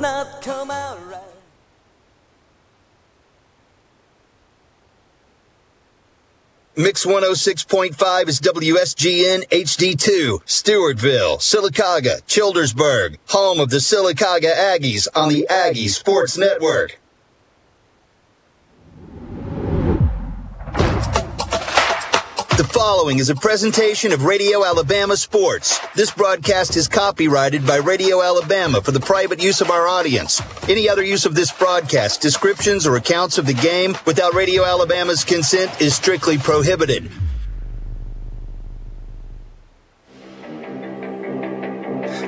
not come out right. Mix 106.5 is WSGN HD2, Stewartville, Sylacauga, Childersburg, home of the Sylacauga Aggies on the Aggie Sports Network. Following is a presentation of Radio Alabama Sports. This broadcast is copyrighted by Radio Alabama for the private use of our audience. Any other use of this broadcast, descriptions, or accounts of the game without Radio Alabama's consent is strictly prohibited.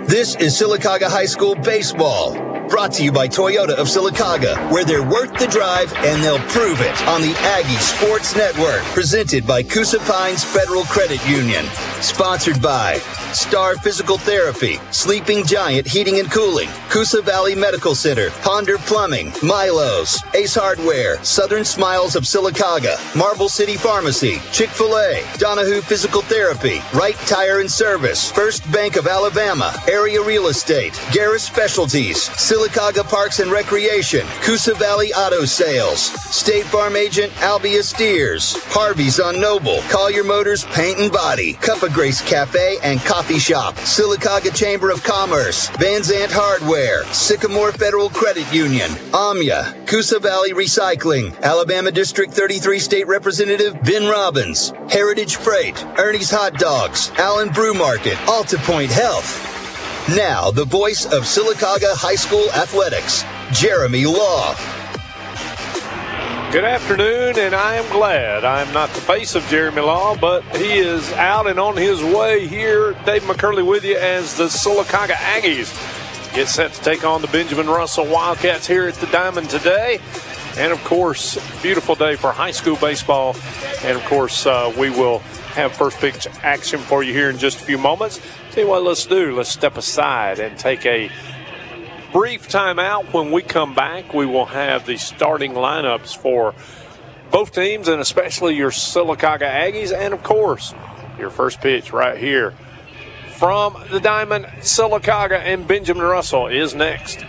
This is Sylacauga High School Baseball. Brought to you by Toyota of Sylacauga, where they're worth the drive and they'll prove it on the Aggie Sports Network. Presented by Coosa Pines Federal Credit Union. Sponsored by Star Physical Therapy, Sleeping Giant Heating and Cooling, Coosa Valley Medical Center, Ponder Plumbing, Milos, Ace Hardware, Southern Smiles of Sylacauga, Marble City Pharmacy, Chick-fil-A, Donahue Physical Therapy, Wright Tire and Service, First Bank of Alabama, Area Real Estate, Garris Specialties, Sylacauga Parks and Recreation, Coosa Valley Auto Sales, State Farm Agent Albia Steers, Harvey's on Noble, Collier Motors Paint and Body, Cup of Grace Cafe and Coffee Shop, Sylacauga Chamber of Commerce, Van Zant Hardware, Sycamore Federal Credit Union, Amya, Coosa Valley Recycling, Alabama District 33 State Representative Ben Robbins, Heritage Freight, Ernie's Hot Dogs, Allen Brew Market, AltaPointe Health. Now, the voice of Sylacauga High School Athletics, Jeremy Law. Good afternoon, and I am glad I'm not the face of Jeremy Law, but he is out and on his way here. Dave McCurley with you as the Sylacauga Aggies get set to take on the Benjamin Russell Wildcats here at the Diamond today. And of course, beautiful day for high school baseball. And of course, uh, we will have first pitch action for you here in just a few moments. See what, let's do. Let's step aside and take a brief timeout. When we come back, we will have the starting lineups for both teams and especially your Sylacauga Aggies. And of course, your first pitch right here from the Diamond, Sylacauga and Benjamin Russell is next.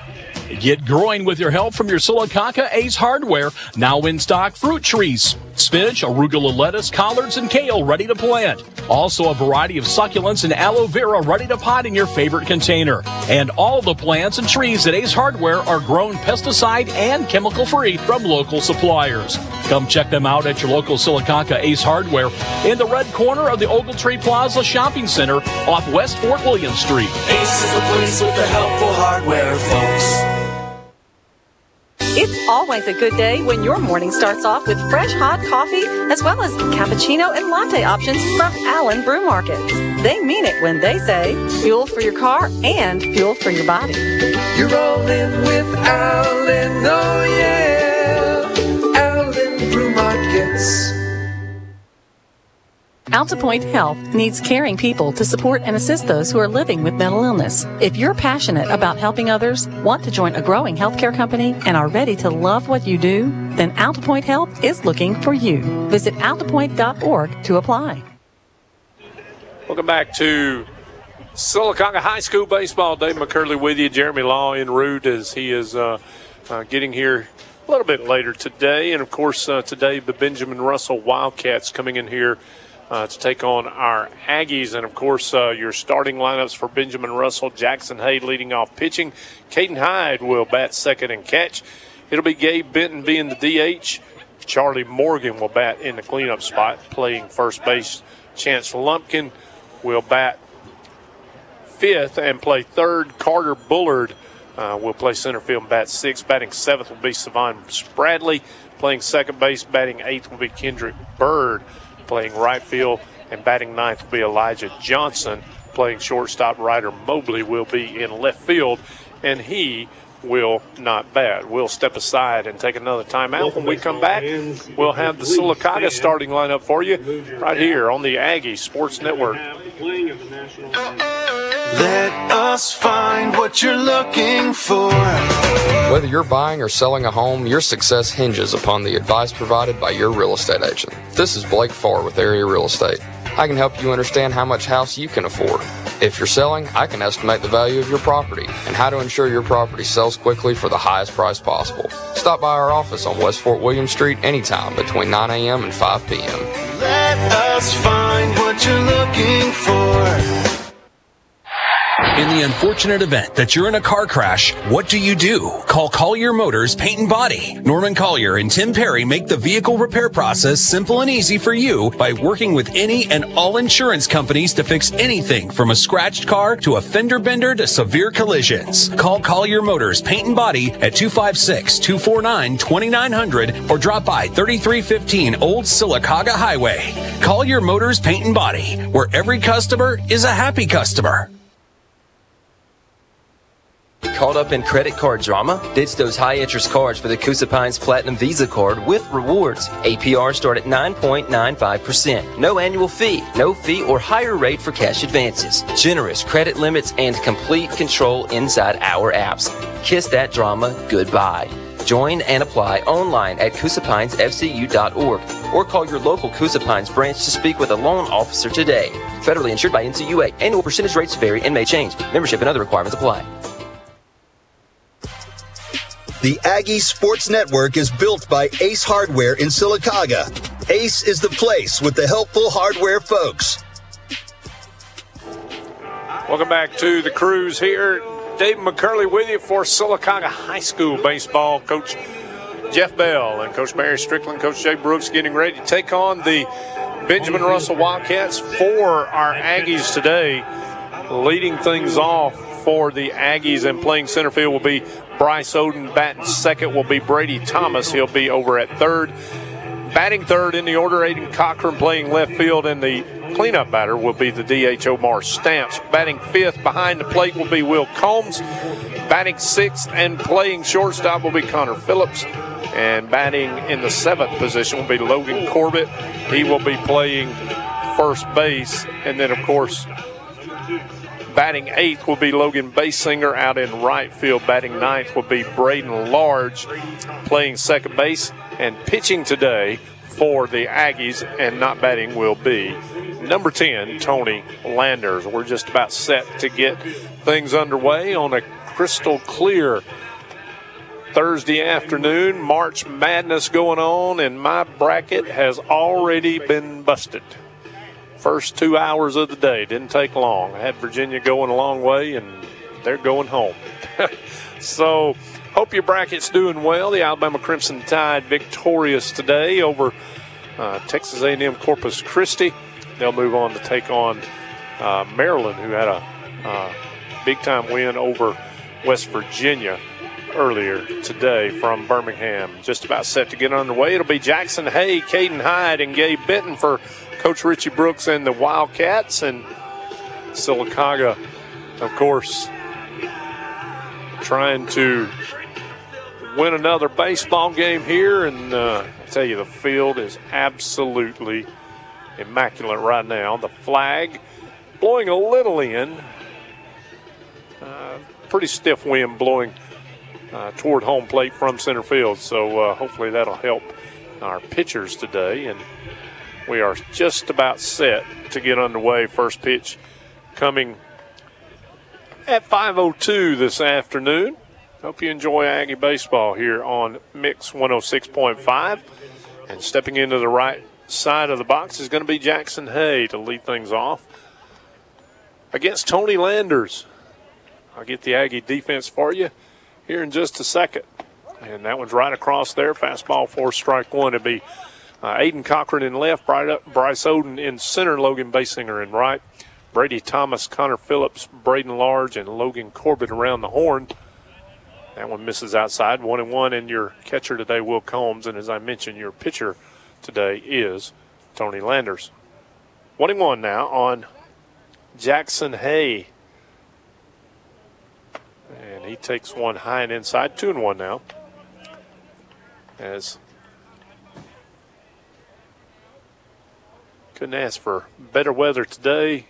Get growing with your help from your Sylacauga Ace Hardware. Now in stock fruit trees, spinach, arugula lettuce, collards, and kale ready to plant. Also a variety of succulents and aloe vera ready to pot in your favorite container. And all the plants and trees at Ace Hardware are grown pesticide and chemical free from local suppliers. Come check them out at your local Sylacauga Ace Hardware in the red corner of the Ogletree Plaza Shopping Center off West Fort William Street. Ace is the place with the helpful hardware, folks. It's always a good day when your morning starts off with fresh hot coffee as well as cappuccino and latte options from Allen Brew Markets. They mean it when they say fuel for your car and fuel for your body. You're rolling with Allen, oh yeah. AltaPointe Health needs caring people to support and assist those who are living with mental illness. If you're passionate about helping others, want to join a growing healthcare company, and are ready to love what you do, then AltaPointe Health is looking for you. Visit altapointe.org to apply. Welcome back to Sylacauga High School Baseball. Dave McCurley with you. Jeremy Law en route as he is uh, uh, getting here a little bit later today. And of course, uh, today the Benjamin Russell Wildcats coming in here uh, to take on our Aggies. And of course, uh, your starting lineups for Benjamin Russell, Jackson Hay leading off pitching. Caden Hyde will bat second and catch. It'll be Gabe Benton being the DH. Charlie Morgan will bat in the cleanup spot, playing first base. Chance Lumpkin will bat fifth and play third. Carter Bullard uh, will play center field and bat sixth. Batting seventh will be Savon Bradley. Playing second base, batting eighth will be Kendrick Bird playing right field, and batting ninth will be Elijah Johnson. Playing shortstop, Ryder Mobley will be in left field, and he will not bat. We'll step aside and take another timeout. When we come back, we'll have the Sylacauga starting lineup for you right here on the Aggie Sports Network. Let us find what you're looking for. Whether you're buying or selling a home, your success hinges upon the advice provided by your real estate agent. This is Blake Farr with Area Real Estate. I can help you understand how much house you can afford. If you're selling, I can estimate the value of your property and how to ensure your property sells quickly for the highest price possible. Stop by our office on West Fort William Street anytime between 9 a.m. and 5 p.m. Let us find what you're looking for. In the unfortunate event that you're in a car crash, what do you do? Call Collier Motors Paint and Body. Norman Collier and Tim Perry make the vehicle repair process simple and easy for you by working with any and all insurance companies to fix anything from a scratched car to a fender bender to severe collisions. Call Collier Motors Paint and Body at 256-249-2900 or drop by 3315 Old Sylacauga Highway. Collier Motors Paint and Body, where every customer is a happy customer. Caught up in credit card drama? Ditch those high interest cards for the Coosa Pines Platinum Visa card with rewards. APR start at 9.95%. No annual fee, no fee or higher rate for cash advances. Generous credit limits and complete control inside our apps. Kiss that drama goodbye. Join and apply online at CoosaPinesFCU.org or call your local Coosa Pines branch to speak with a loan officer today. Federally insured by NCUA. Annual percentage rates vary and may change. Membership and other requirements apply. The Aggie Sports Network is built by Ace Hardware in Sylacauga. Ace is the place with the helpful hardware folks. Welcome back to the cruise here. Dave McCurley with you for Sylacauga High School baseball. Coach Jeff Bell and Coach Barry Strickland, Coach Jay Brooks getting ready to take on the Benjamin Russell Wildcats for our Aggies today. Leading things off for the Aggies and playing center field will be Bryce Oden. Batting second will be Brady Thomas. He'll be over at third. Batting third in the order, Aiden Cochran playing left field, and the cleanup batter will be the DH Omar Stamps. Batting fifth behind the plate will be Will Combs. Batting sixth and playing shortstop will be Connor Phillips. And batting in the seventh position will be Logan Corbett. He will be playing first base. And then, of course, Batting eighth will be Logan Basinger out in right field. Batting ninth will be Braden Large playing second base. And pitching today for the Aggies and not batting will be number 10, Tony Landers. We're just about set to get things underway on a crystal clear Thursday afternoon. March Madness going on, and my bracket has already been busted first two hours of the day. Didn't take long. I had Virginia going a long way, and they're going home. so, hope your bracket's doing well. The Alabama Crimson Tide victorious today over uh, Texas A&M Corpus Christi. They'll move on to take on uh, Maryland, who had a uh, big-time win over West Virginia earlier today from Birmingham. Just about set to get underway. It'll be Jackson Hay, Caden Hyde, and Gabe Benton for Coach Richie Brooks and the Wildcats. And Sylacauga, of course, trying to win another baseball game here. And uh, I tell you, the field is absolutely immaculate right now. The flag blowing a little in. Uh, pretty stiff wind blowing uh, toward home plate from center field. So uh, hopefully that'll help our pitchers today. And we are just about set to get underway. First pitch coming at 5:02 this afternoon. Hope you enjoy Aggie baseball here on Mix 106.5. And stepping into the right side of the box is going to be Jackson Hay to lead things off against Tony Landers. I'll get the Aggie defense for you here in just a second. And that one's right across there. Fastball for strike one. It'll be uh, Aiden Cochran in left, Bryce Oden in center, Logan Basinger in right. Brady Thomas, Connor Phillips, Braden Large, and Logan Corbett around the horn. That one misses outside. One and one, and your catcher today, Will Combs. And as I mentioned, your pitcher today is Tony Landers. One and one now on Jackson Hay. And he takes one high and inside. Two and one now. As Couldn't ask for better weather today,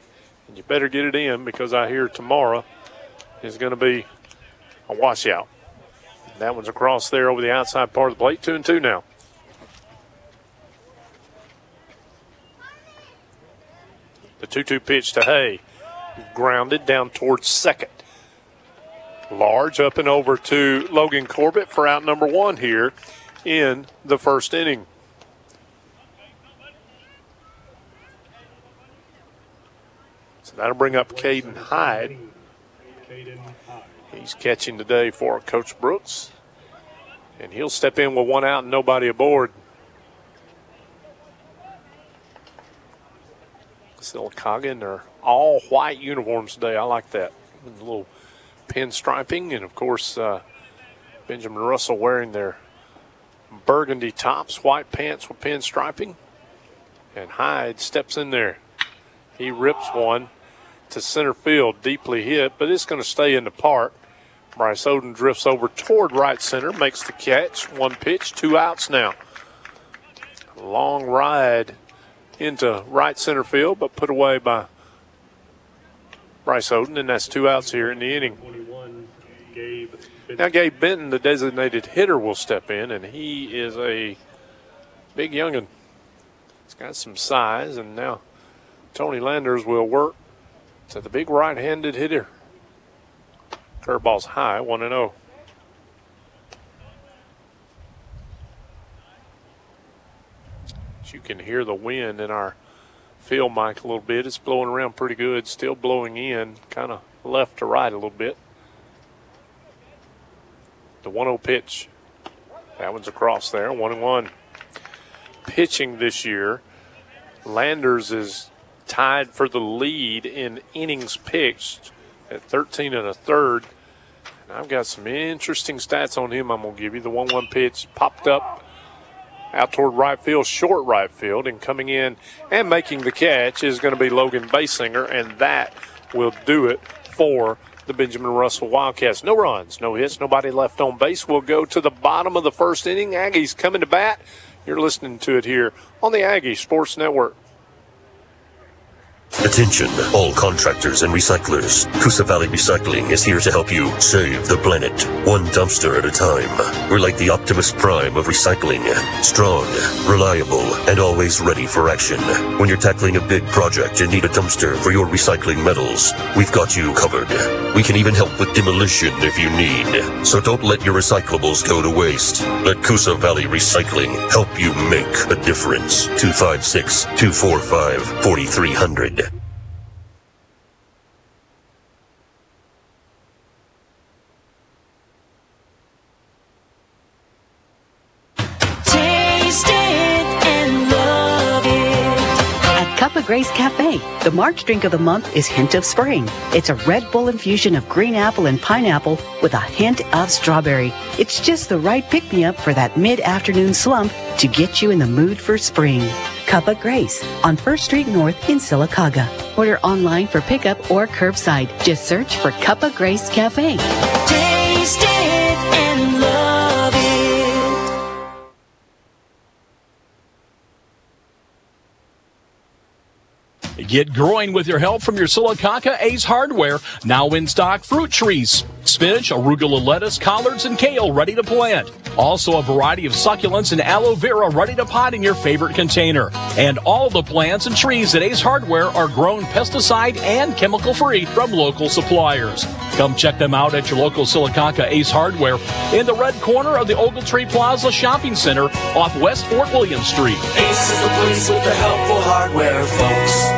and you better get it in because I hear tomorrow is going to be a washout. That one's across there over the outside part of the plate. Two and two now. The 2 2 pitch to Hay. grounded down towards second. Large up and over to Logan Corbett for out number one here in the first inning. That'll bring up Caden Hyde. He's catching today for Coach Brooks. And he'll step in with one out and nobody aboard. Sylacauga in their all white uniforms today. I like that. a little pinstriping, and of course, uh, Benjamin Russell wearing their burgundy tops, white pants with pinstriping. And Hyde steps in there. He rips one to center field, deeply hit, but it's going to stay in the park. Bryce Oden drifts over toward right center, makes the catch. One pitch, two outs now. Long ride into right center field, but put away by Bryce Oden, and that's two outs here in the inning. Now, Gabe Benton, the designated hitter, will step in, and he is a big youngin. He's got some size, and now Tony Landers will work to the big right handed hitter. Curveball's high, 1 0. You can hear the wind in our field mic a little bit. It's blowing around pretty good, still blowing in, kind of left to right a little bit. The 1 0 pitch. That one's across there, 1 1. Pitching this year, Landers is tied for the lead in innings pitched at 13 and a third. I've got some interesting stats on him I'm going to give you. The 1 1 pitch popped up out toward right field, short right field, and coming in and making the catch is going to be Logan Basinger, and that will do it for the Benjamin Russell Wildcats. No runs, no hits, nobody left on base. We'll go to the bottom of the first inning. Aggies coming to bat. You're listening to it here on the Aggie Sports Network. Attention, all contractors and recyclers. Coosa Valley Recycling is here to help you save the planet, one dumpster at a time. We're like the Optimus Prime of recycling. Strong, reliable, and always ready for action. When you're tackling a big project and need a dumpster for your recycling metals, we've got you covered. We can even help with demolition if you need. So don't let your recyclables go to waste. Let Coosa Valley Recycling help you make a difference. 256 245 4300. Grace Cafe, the March drink of the month is Hint of Spring. It's a Red Bull infusion of green apple and pineapple with a hint of strawberry. It's just the right pick me up for that mid afternoon slump to get you in the mood for spring. Cup of Grace on First Street North in Sylacauga. Order online for pickup or curbside. Just search for Cup of Grace Cafe. Taste Get growing with your help from your Sylacauga Ace Hardware. Now in stock fruit trees, spinach, arugula lettuce, collards, and kale ready to plant. Also a variety of succulents and aloe vera ready to pot in your favorite container. And all the plants and trees at Ace Hardware are grown pesticide and chemical free from local suppliers. Come check them out at your local Sylacauga Ace Hardware in the red corner of the Ogletree Plaza Shopping Center off West Fort William Street. Ace is the place with the helpful hardware, folks.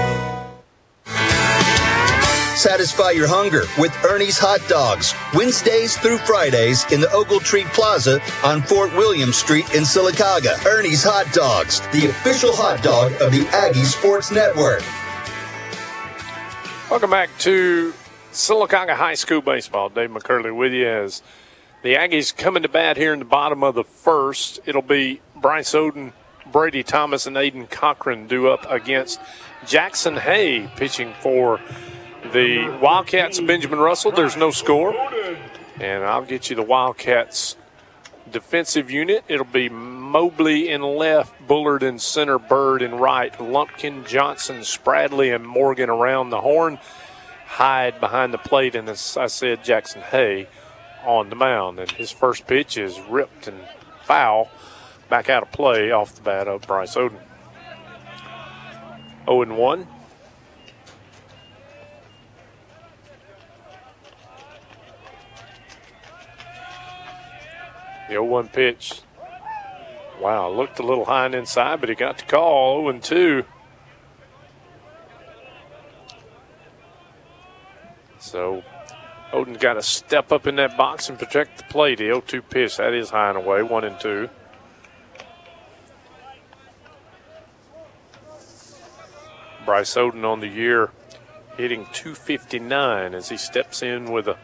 Satisfy your hunger with Ernie's Hot Dogs, Wednesdays through Fridays in the Ogletree Plaza on Fort William Street in Sylacauga. Ernie's Hot Dogs, the official hot dog of the Aggie Sports Network. Welcome back to Sylacauga High School Baseball. Dave McCurley with you as the Aggies coming to bat here in the bottom of the first. It'll be Bryce Oden, Brady Thomas, and Aiden Cochran due up against Jackson Hay pitching for the Wildcats Benjamin Russell. There's no score. And I'll get you the Wildcats defensive unit. It'll be Mobley in left, Bullard in center, Bird in right, Lumpkin, Johnson, Spradley, and Morgan around the horn. Hyde behind the plate, and as I said, Jackson Hay on the mound. And his first pitch is ripped and foul back out of play off the bat of Bryce Oden. 0 1. The 0 1 pitch. Wow, looked a little high and inside, but he got the call 0 2. So Oden's got to step up in that box and protect the plate. The 0 2 pitch, that is high and away, 1 and 2. Bryce Oden on the year hitting 259 as he steps in with a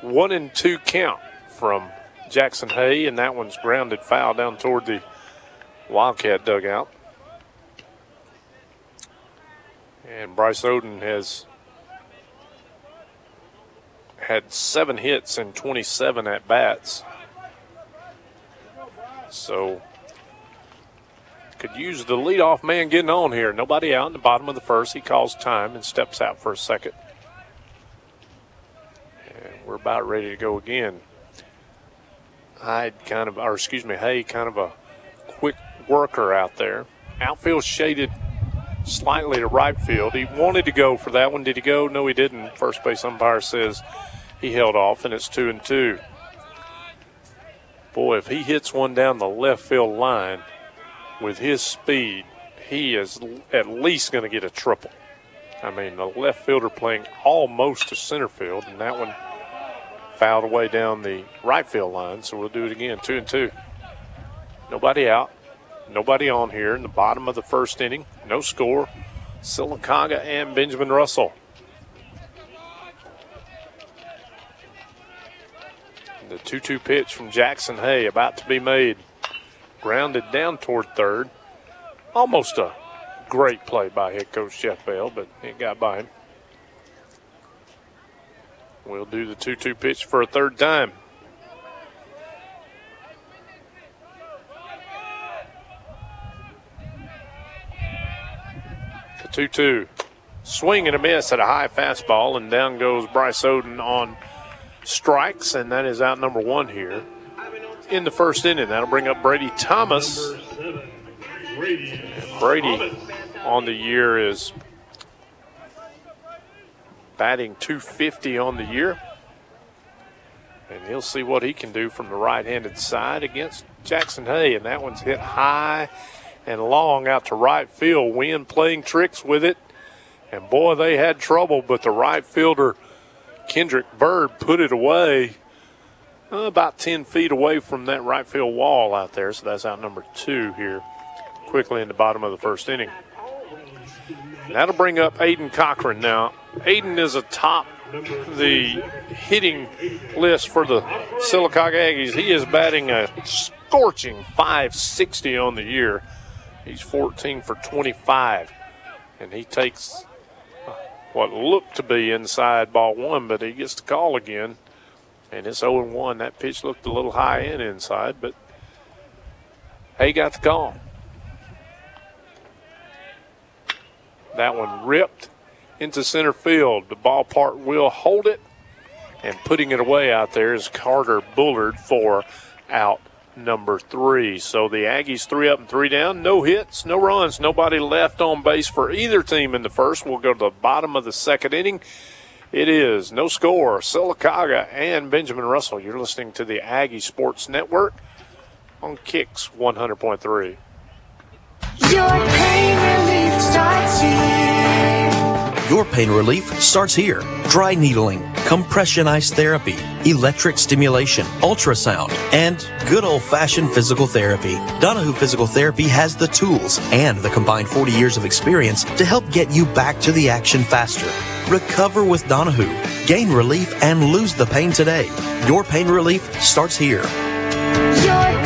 1 and 2 count from Jackson Hay, and that one's grounded foul down toward the Wildcat dugout. And Bryce Oden has had seven hits and 27 at bats. So could use the leadoff man getting on here. Nobody out in the bottom of the first. He calls time and steps out for a second. And we're about ready to go again. Hyde kind of, or excuse me, Hay kind of a quick worker out there. Outfield shaded slightly to right field. He wanted to go for that one. Did he go? No, he didn't. First base umpire says he held off, and it's two and two. Boy, if he hits one down the left field line with his speed, he is at least going to get a triple. I mean, the left fielder playing almost to center field, and that one fouled away down the right field line. So we'll do it again, two and two. Nobody out, nobody on here in the bottom of the first inning. No score. Sylacauga and Benjamin Russell. The 2 2 pitch from Jackson Hay about to be made. Grounded down toward third. Almost a great play by head coach Jeff Bell, but it got by him. We'll do the 2 2 pitch for a third time. The 2 2. Swing and a miss at a high fastball, and down goes Bryce Oden on strikes, and that is out number one here in the first inning. That'll bring up Brady Thomas. Brady on the year is batting 250 on the year. And he'll see what he can do from the right handed side against Jackson Hay. And that one's hit high and long out to right field. Wind playing tricks with it. And boy, they had trouble, but the right fielder, Kendrick Bird, put it away uh, about 10 feet away from that right field wall out there. So that's out number two here, quickly in the bottom of the first inning. That'll bring up Aiden Cochran now. Aiden is atop the hitting list for the Sylacauga Aggies. He is batting a scorching 560 on the year. He's 14 for 25, and he takes what looked to be inside ball one, but he gets the call again. And it's 0 1. That pitch looked a little high and inside, but Hay got the call. That one ripped into center field. The ballpark will hold it, and putting it away out there is Carter Bullard for out number three. So the Aggies three up and three down. No hits, no runs, nobody left on base for either team in the first. We'll go to the bottom of the second inning. It is no score. Sylacauga and Benjamin Russell. You're listening to the Aggie Sports Network on Mix 100.3. Your pain relief starts here. Your pain relief starts here. Dry needling, compression ice therapy, electric stimulation, ultrasound, and good old fashioned physical therapy. Donahue Physical Therapy has the tools and the combined 40 years of experience to help get you back to the action faster. Recover with Donahue. Gain relief and lose the pain today. Your pain relief starts here. Your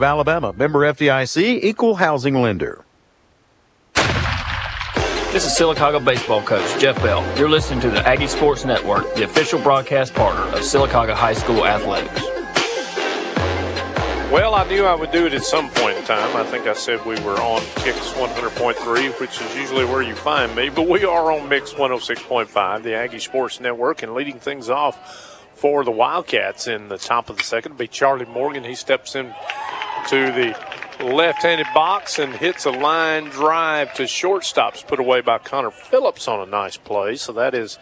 Alabama, member FDIC, equal housing lender. This is Sylacauga baseball coach Jeff Bell. You're listening to the Aggie Sports Network, the official broadcast partner of Sylacauga High School athletics. Well, I knew I would do it at some point in time. I think I said we were on Mix 100.3, which is usually where you find me, but we are on Mix 106.5, the Aggie Sports Network, and leading things off for the Wildcats in the top of the second will be Charlie Morgan. He steps in to the left-handed box and hits a line drive to shortstops put away by Connor Phillips on a nice play. So that is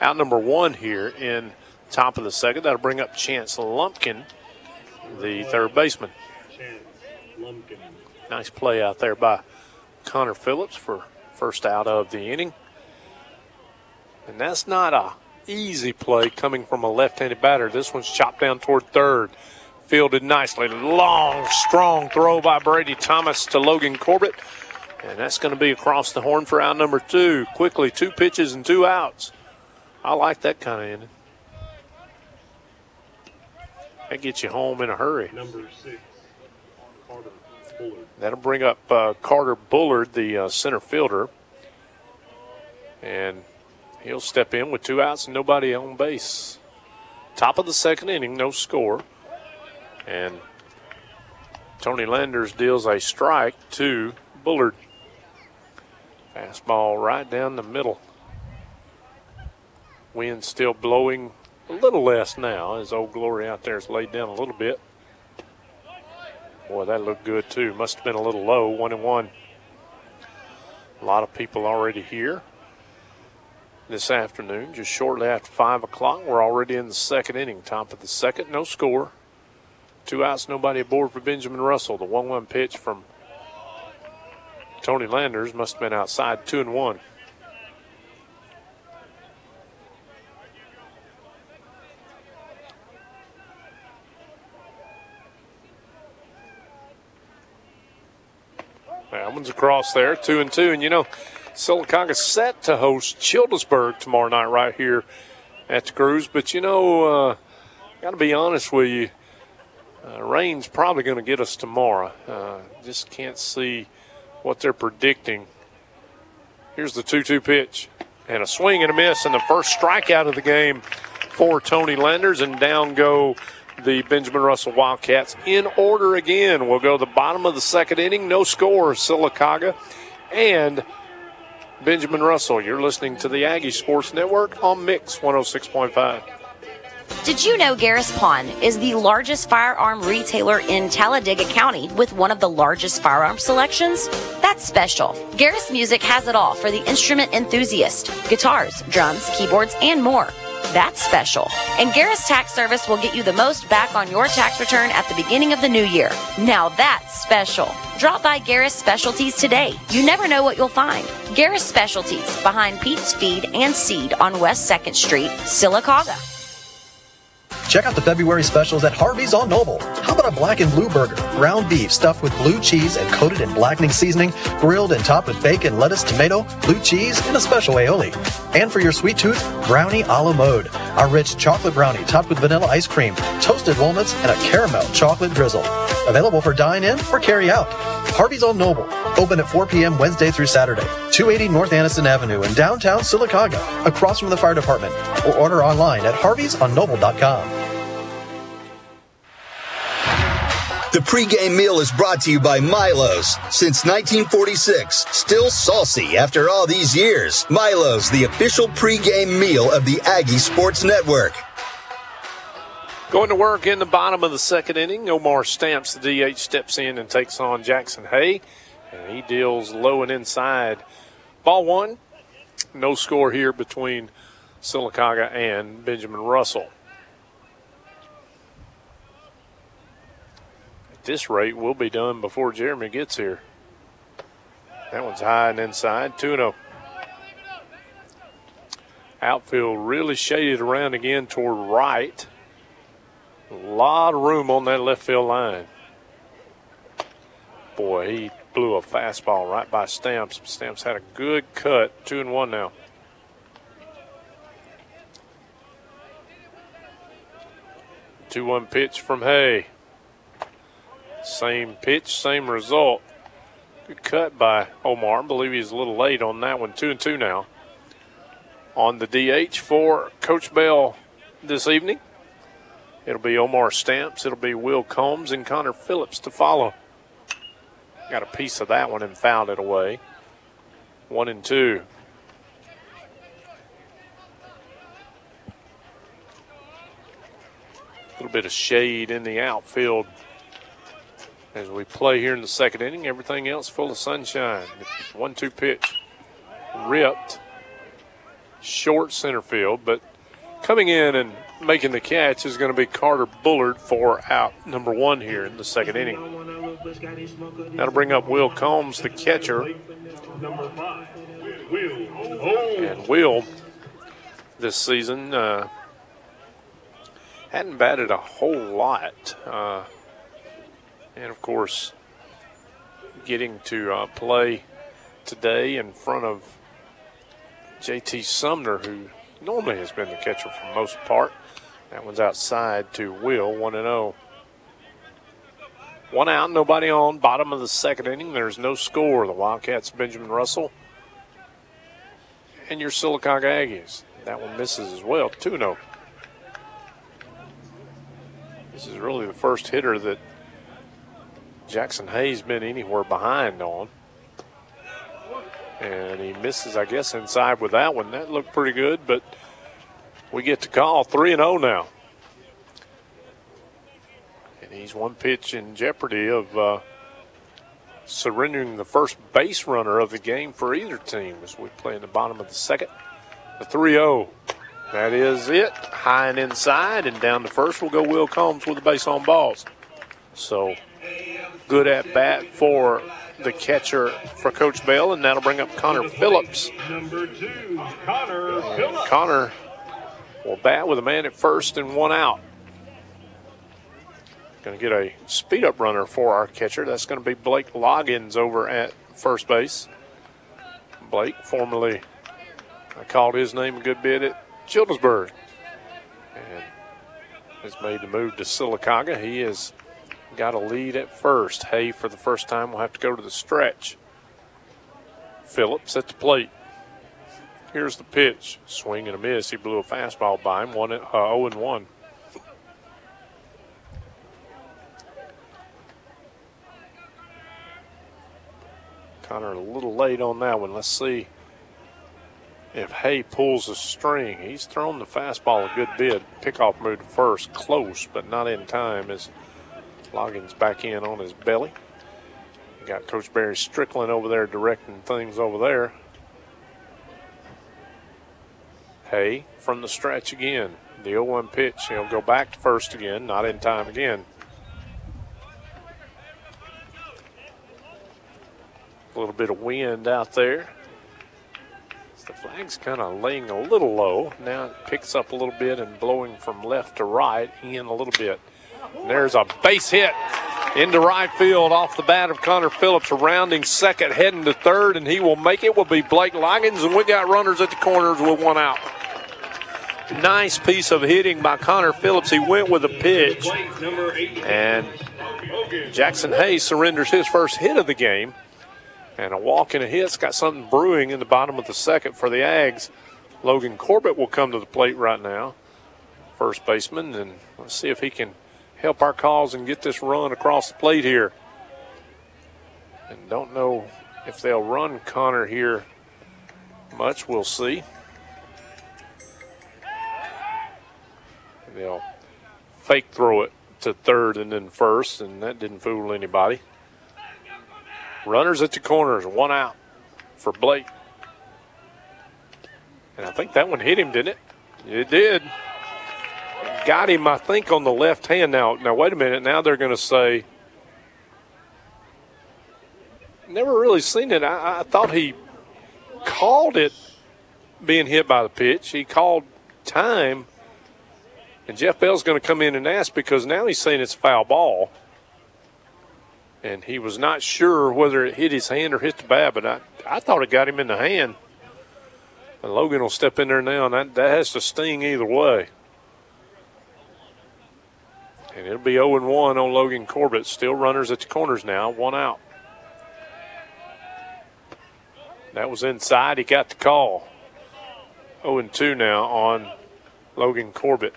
out number one here in top of the second. That'll bring up Chance Lumpkin the third baseman. Nice play out there by Connor Phillips for first out of the inning. And that's not a easy play coming from a left-handed batter. This one's chopped down toward third. Fielded nicely. Long, strong throw by Brady Thomas to Logan Corbett. And that's going to be across the horn for out number two. Quickly, two pitches and two outs. I like that kind of inning. That gets you home in a hurry. Number six, Carter Bullard. That'll bring up uh, Carter Bullard, the uh, center fielder. And he'll step in with two outs and nobody on base. Top of the second inning, no score. And Tony Landers deals a strike to Bullard. Fastball right down the middle. Wind still blowing a little less now as Old Glory out there is laid down a little bit. Boy, that looked good too. Must have been a little low, one and one. A lot of people already here this afternoon, just shortly after five o'clock. We're already in the second inning, top of the second, no score. Two outs, nobody aboard for Benjamin Russell. The one-one pitch from Tony Landers must have been outside, two and one. That one's across there, two and two. And you know, Sylacauga set to host Childersburg tomorrow night right here at the Cruise. But you know, uh, got to be honest with you, uh, rain's probably going to get us tomorrow. Uh, just can't see what they're predicting. Here's the 2 2 pitch, and a swing and a miss, and the first strikeout of the game for Tony Landers, and down go the Benjamin Russell Wildcats in order again. We'll go to the bottom of the second inning. No score, Sylacauga and Benjamin Russell. You're listening to the Aggie Sports Network on Mix 106.5. Did you know Garris Pawn is the largest firearm retailer in Talladega County with one of the largest firearm selections? That's special. Garris Music has it all for the instrument enthusiast guitars, drums, keyboards, and more. That's special. And Garris Tax Service will get you the most back on your tax return at the beginning of the new year. Now that's special. Drop by Garris Specialties today. You never know what you'll find. Garris Specialties behind Pete's Feed and Seed on West 2nd Street, Sylacauga. Check out the February specials at Harvey's on Noble. How about a black and blue burger? Ground beef stuffed with blue cheese and coated in blackening seasoning, grilled and topped with bacon, lettuce, tomato, blue cheese, and a special aioli. And for your sweet tooth, brownie a la mode. A rich chocolate brownie topped with vanilla ice cream, toasted walnuts, and a caramel chocolate drizzle. Available for dine in or carry out. Harvey's on Noble. Open at 4 p.m. Wednesday through Saturday. 280 North Anniston Avenue in downtown Sylacauga, across from the fire department. Or order online at harveysonnoble.com. The pregame meal is brought to you by Milo's. Since 1946, still saucy after all these years. Milo's, the official pregame meal of the Aggie Sports Network. Going to work in the bottom of the second inning. Omar Stamps, the DH, steps in and takes on Jackson Hay. And he deals low and inside. Ball one. No score here between Sylacauga and Benjamin Russell. At this rate, we'll be done before Jeremy gets here. That one's high and inside. 2 0. Outfield really shaded around again toward right. A lot of room on that left field line. Boy, he blew a fastball right by Stamps. Stamps had a good cut. Two and one now. Two one pitch from Hay. Same pitch, same result. Good cut by Omar. I believe he's a little late on that one. Two and two now. On the DH for Coach Bell this evening. It'll be Omar Stamps. It'll be Will Combs and Connor Phillips to follow. Got a piece of that one and fouled it away. One and two. A little bit of shade in the outfield as we play here in the second inning. Everything else full of sunshine. One two pitch ripped short center field, but coming in and making the catch is going to be Carter Bullard for out number one here in the second inning. That'll bring up Will Combs, the catcher. And Will this season uh, hadn't batted a whole lot. Uh, and of course, getting to uh, play today in front of JT Sumner, who normally has been the catcher for most part. That one's outside to Will, 1 0. One out, nobody on. Bottom of the second inning. There's no score. The Wildcats, Benjamin Russell, and your Sylacauga Aggies. That one misses as well, 2 0. This is really the first hitter that Jackson Hayes been anywhere behind on. And he misses, I guess, inside with that one. That looked pretty good, but we get to call 3 0 now. He's one pitch in jeopardy of uh, surrendering the first base runner of the game for either team as we play in the bottom of the second. The 3 0. That is it. High and inside, and down to first will go Will Combs with the base on balls. So good at bat for the catcher for Coach Bell, and that'll bring up Connor Phillips. Number two, Connor Phillips. Connor will bat with a man at first and one out. Going to get a speed up runner for our catcher. That's going to be Blake Loggins over at first base. Blake, formerly, I called his name a good bit at Childersburg, and has made the move to Sylacauga. He has got a lead at first. Hay, for the first time, will have to go to the stretch. Phillips at the plate. Here's the pitch. Swing and a miss. He blew a fastball by him. One, uh, 0 and 1. Connor a little late on that one. Let's see if Hay pulls a string. He's thrown the fastball a good bit. Pickoff move to first. Close, but not in time as Loggins back in on his belly. You got Coach Barry Strickland over there directing things over there. Hay from the stretch again. The 0 1 pitch. He'll go back to first again, not in time again. A little bit of wind out there. The flag's kind of laying a little low. Now it picks up a little bit and blowing from left to right in a little bit. And there's a base hit into right field off the bat of Connor Phillips, rounding second, heading to third, and he will make it. Will be Blake Loggins, and we got runners at the corners with one out. Nice piece of hitting by Connor Phillips. He went with a pitch, and Jackson Hayes surrenders his first hit of the game. And a walk and a hit's got something brewing in the bottom of the second for the Ags. Logan Corbett will come to the plate right now, first baseman, and let's see if he can help our cause and get this run across the plate here. And don't know if they'll run Connor here much. We'll see. They'll fake throw it to third and then first, and that didn't fool anybody. Runners at the corners, one out for Blake. And I think that one hit him, didn't it? It did. Got him, I think, on the left hand. Now, now wait a minute. Now they're going to say. Never really seen it. I, I thought he called it being hit by the pitch. He called time. And Jeff Bell's going to come in and ask because now he's saying it's foul ball and he was not sure whether it hit his hand or hit the bat, but I, I thought it got him in the hand. And Logan will step in there now, and that, that has to sting either way. And it'll be 0 1 on Logan Corbett. Still runners at the corners now, one out. That was inside. He got the call. 0 2 now on Logan Corbett.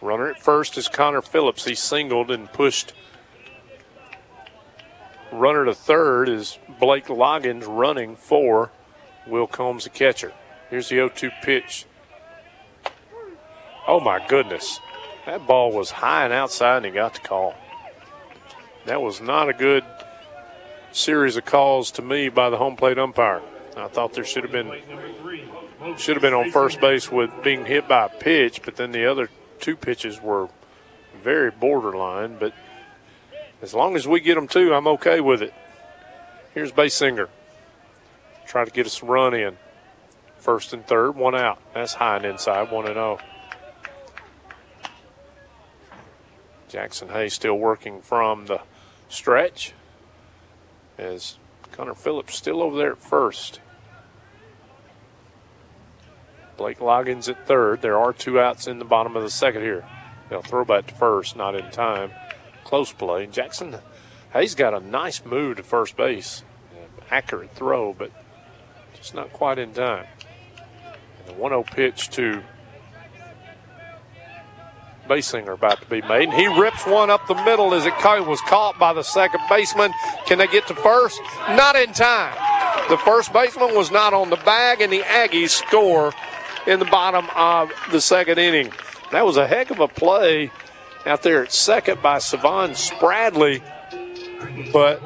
Runner at first is Connor Phillips. He singled and pushed. Runner to third is Blake Loggins running for Will Combs, the catcher. Here's the 0 2 pitch. Oh my goodness. That ball was high and outside, and he got the call. That was not a good series of calls to me by the home plate umpire. I thought there should have been should have been on first base with being hit by a pitch, but then the other two pitches were very borderline. But as long as we get them two, I'm okay with it. Here's Basinger. Try to get us a run in. First and third, one out. That's high and inside, one and zero. Jackson Hayes still working from the stretch as Connor Phillips still over there at first. Blake Loggins at third. There are two outs in the bottom of the second here. They'll throw back to first, not in time. Close play. Jackson Hayes got a nice move to first base. Um, accurate throw, but just not quite in time. And the 1 0 pitch to Basinger about to be made. And he rips one up the middle as it was caught by the second baseman. Can they get to first? Not in time. The first baseman was not on the bag, and the Aggies score in the bottom of the second inning. That was a heck of a play out there at second by Savon Spradley. But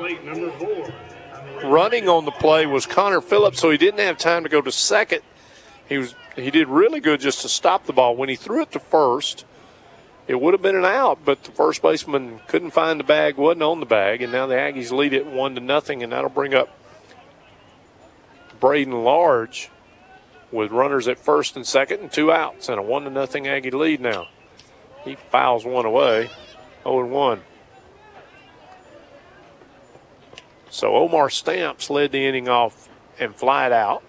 running on the play was Connor Phillips, so he didn't have time to go to second. He was he did really good just to stop the ball. When he threw it to first, it would have been an out, but the first baseman couldn't find the bag, wasn't on the bag, and now the Aggies lead it one to nothing, and that'll bring up Braden Large with runners at first and second and two outs and a one to nothing Aggie lead now. He fouls one away, 0 1. So Omar Stamps led the inning off and flied out.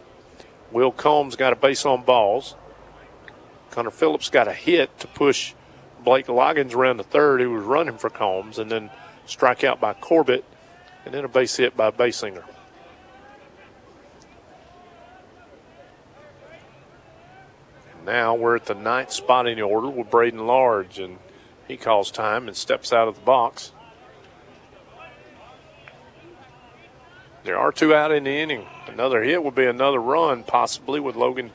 Will Combs got a base on balls. Connor Phillips got a hit to push Blake Loggins around the third, who was running for Combs, and then strike out by Corbett, and then a base hit by Basinger. Now we're at the ninth spot in the order with Braden Large, and he calls time and steps out of the box. There are two out in the inning. Another hit would be another run, possibly with Logan,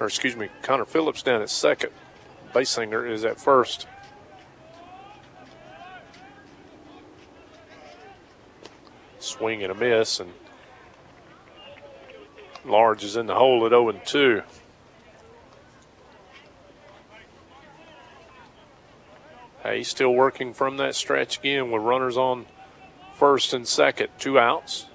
or excuse me, Connor Phillips down at second. Basinger is at first. Swing and a miss, and Large is in the hole at 0 2. He's still working from that stretch again with runners on first and second, two outs.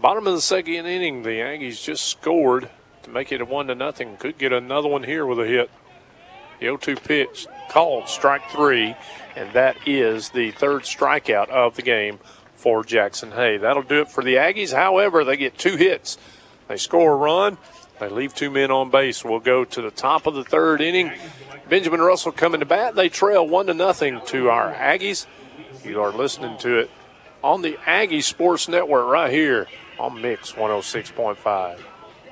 Bottom of the second inning, the Aggies just scored to make it a one to nothing. Could get another one here with a hit. The 0-2 pitch called strike three, and that is the third strikeout of the game for Jackson Hay. That'll do it for the Aggies. However, they get two hits. They score a run. They leave two men on base. We'll go to the top of the third inning. Benjamin Russell coming to bat. They trail one to nothing to our Aggies. You are listening to it on the Aggie Sports Network right here on Mix 106.5.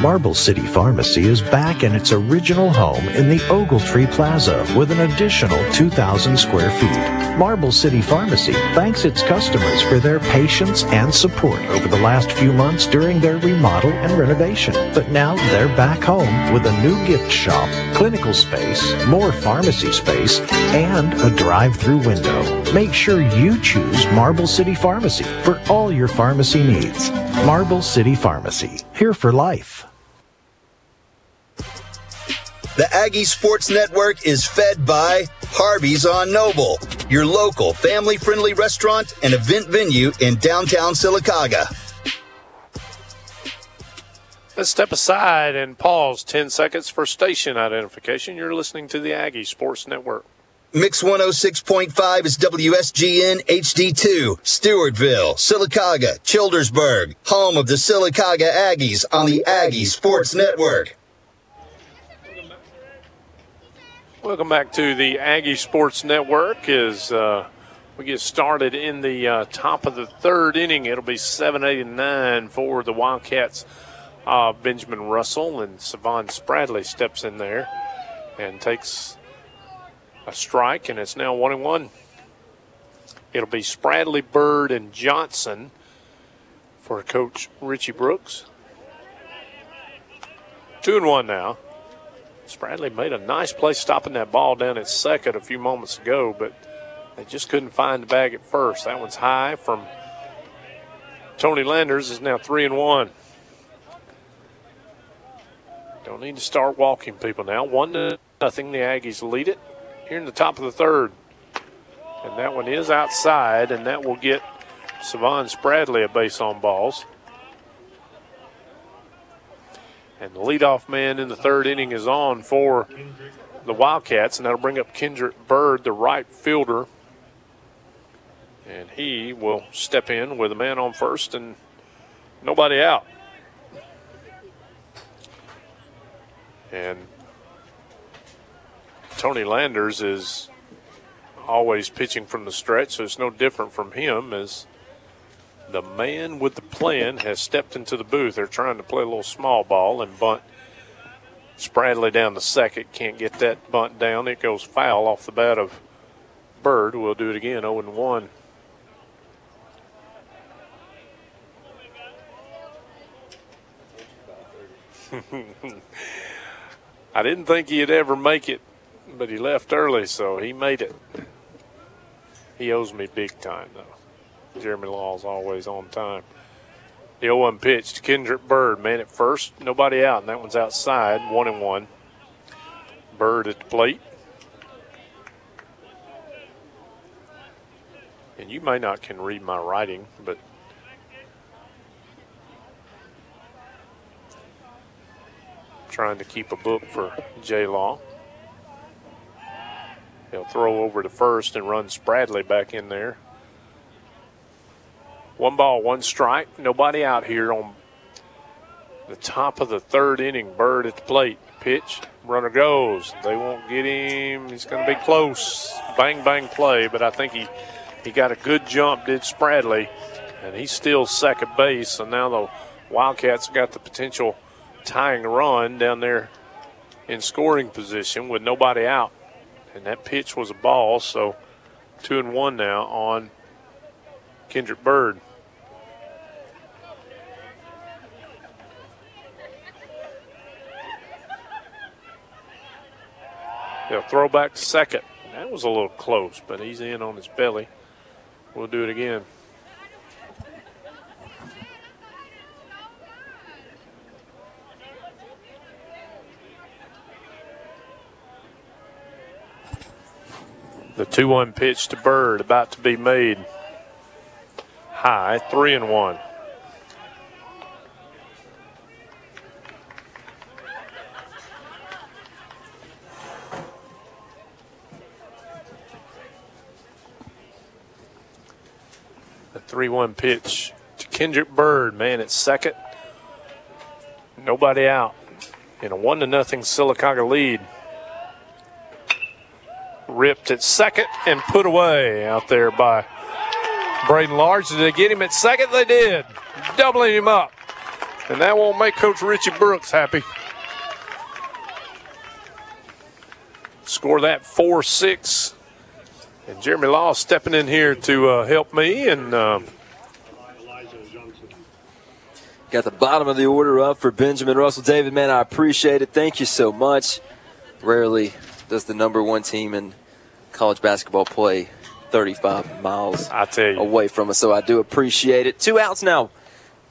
Marble City Pharmacy is back in its original home in the Ogletree Plaza with an additional 2,000 square feet. Marble City Pharmacy thanks its customers for their patience and support over the last few months during their remodel and renovation. But now they're back home with a new gift shop, clinical space, more pharmacy space, and a drive-through window. Make sure you choose Marble City Pharmacy for all your pharmacy needs. Marble City Pharmacy, here for life. The Aggie Sports Network is fed by Harvey's on Noble, your local family friendly restaurant and event venue in downtown Sylacauga. Let's step aside and pause 10 seconds for station identification. You're listening to the Aggie Sports Network. Mix 106.5 is WSGN HD2, Stewartville, Sylacauga, Childersburg, home of the Sylacauga Aggies on the Aggie Sports Network. Welcome back to the Aggie Sports Network. As uh, we get started in the uh, top of the third inning, it'll be 7 8 and 9 for the Wildcats. Uh, Benjamin Russell and Savon Spradley steps in there and takes a strike, and it's now 1 and 1. It'll be Spradley, Bird, and Johnson for Coach Richie Brooks. 2 and 1 now. Spradley made a nice play stopping that ball down at second a few moments ago, but they just couldn't find the bag at first. That one's high from Tony Landers is now three and one. Don't need to start walking people now. One to nothing. The Aggies lead it here in the top of the third. And that one is outside, and that will get Savon Spradley a base on balls. And the leadoff man in the third inning is on for the Wildcats, and that'll bring up Kendrick Bird, the right fielder. And he will step in with a man on first and nobody out. And Tony Landers is always pitching from the stretch, so it's no different from him as the man with the plan has stepped into the booth. They're trying to play a little small ball and bunt Spradley down the second. Can't get that bunt down. It goes foul off the bat of Bird. We'll do it again, 0 1. I didn't think he'd ever make it, but he left early, so he made it. He owes me big time, though. Jeremy Law's always on time. The 0 1 pitch to Kendrick Bird, man at first, nobody out, and that one's outside, 1 and 1. Bird at the plate. And you may not can read my writing, but trying to keep a book for J Law. He'll throw over to first and run Spradley back in there. One ball, one strike. Nobody out here on the top of the third inning. Bird at the plate. Pitch. Runner goes. They won't get him. He's going to be close. Bang, bang play, but I think he, he got a good jump, did Spradley, and he's still second base. So now the Wildcats got the potential tying run down there in scoring position with nobody out. And that pitch was a ball, so two and one now on Kendrick Bird. They'll throw back second. That was a little close, but he's in on his belly. We'll do it again. The 2 1 pitch to Bird about to be made. High, 3 and 1. 3 1 pitch to Kendrick Bird, man, at second. Nobody out. In a 1 to nothing Sylacauga lead. Ripped at second and put away out there by Braden Large. Did they get him at second? They did. Doubling him up. And that won't make Coach Richie Brooks happy. Score that 4 6. And Jeremy Law stepping in here to uh, help me. And um, Got the bottom of the order up for Benjamin Russell. David, man, I appreciate it. Thank you so much. Rarely does the number one team in college basketball play 35 miles I tell you. away from us, so I do appreciate it. Two outs now.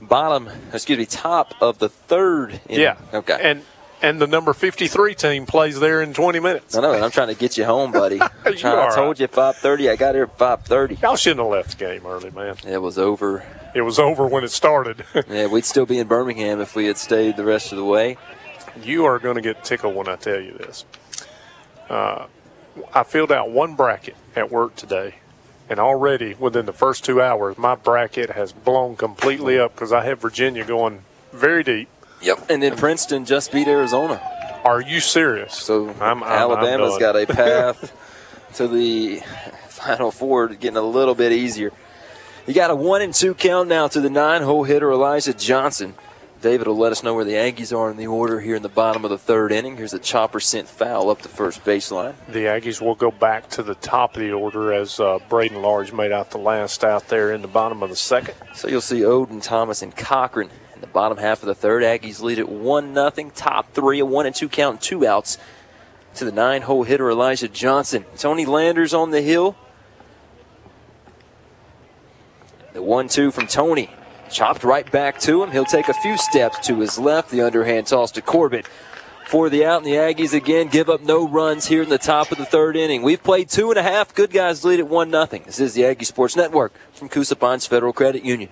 Bottom, excuse me, top of the third. inning. Yeah. Okay. And and the number 53 team plays there in 20 minutes. I know, and I'm trying to get you home, buddy. You trying- are I told you 5:30. I got here at 5:30. Y'all shouldn't have left the game early, man. It was over. It was over when it started. yeah, we'd still be in Birmingham if we had stayed the rest of the way. you are going to get tickled when I tell you this. Uh, I filled out one bracket at work today, and already within the first two hours, my bracket has blown completely up because I have Virginia going very deep. Yep. And then Princeton just beat Arizona. Are you serious? So I'm, I'm, Alabama's I'm got a path to the Final Four, getting a little bit easier. You got a one and two count now to the nine-hole hitter Elijah Johnson. David will let us know where the Aggies are in the order here in the bottom of the third inning. Here's a chopper sent foul up the first baseline. The Aggies will go back to the top of the order as uh, Braden Large made out the last out there in the bottom of the second. So you'll see Oden, Thomas, and Cochran in the bottom half of the third. Aggies lead at one nothing. Top three, a one and two count, and two outs to the nine-hole hitter Elijah Johnson. Tony Landers on the hill. The one-two from Tony. Chopped right back to him. He'll take a few steps to his left. The underhand toss to Corbett for the out. And the Aggies again give up no runs here in the top of the third inning. We've played two and a half. Good guys lead at one nothing. This is the Aggie Sports Network from Coosa Pines Federal Credit Union.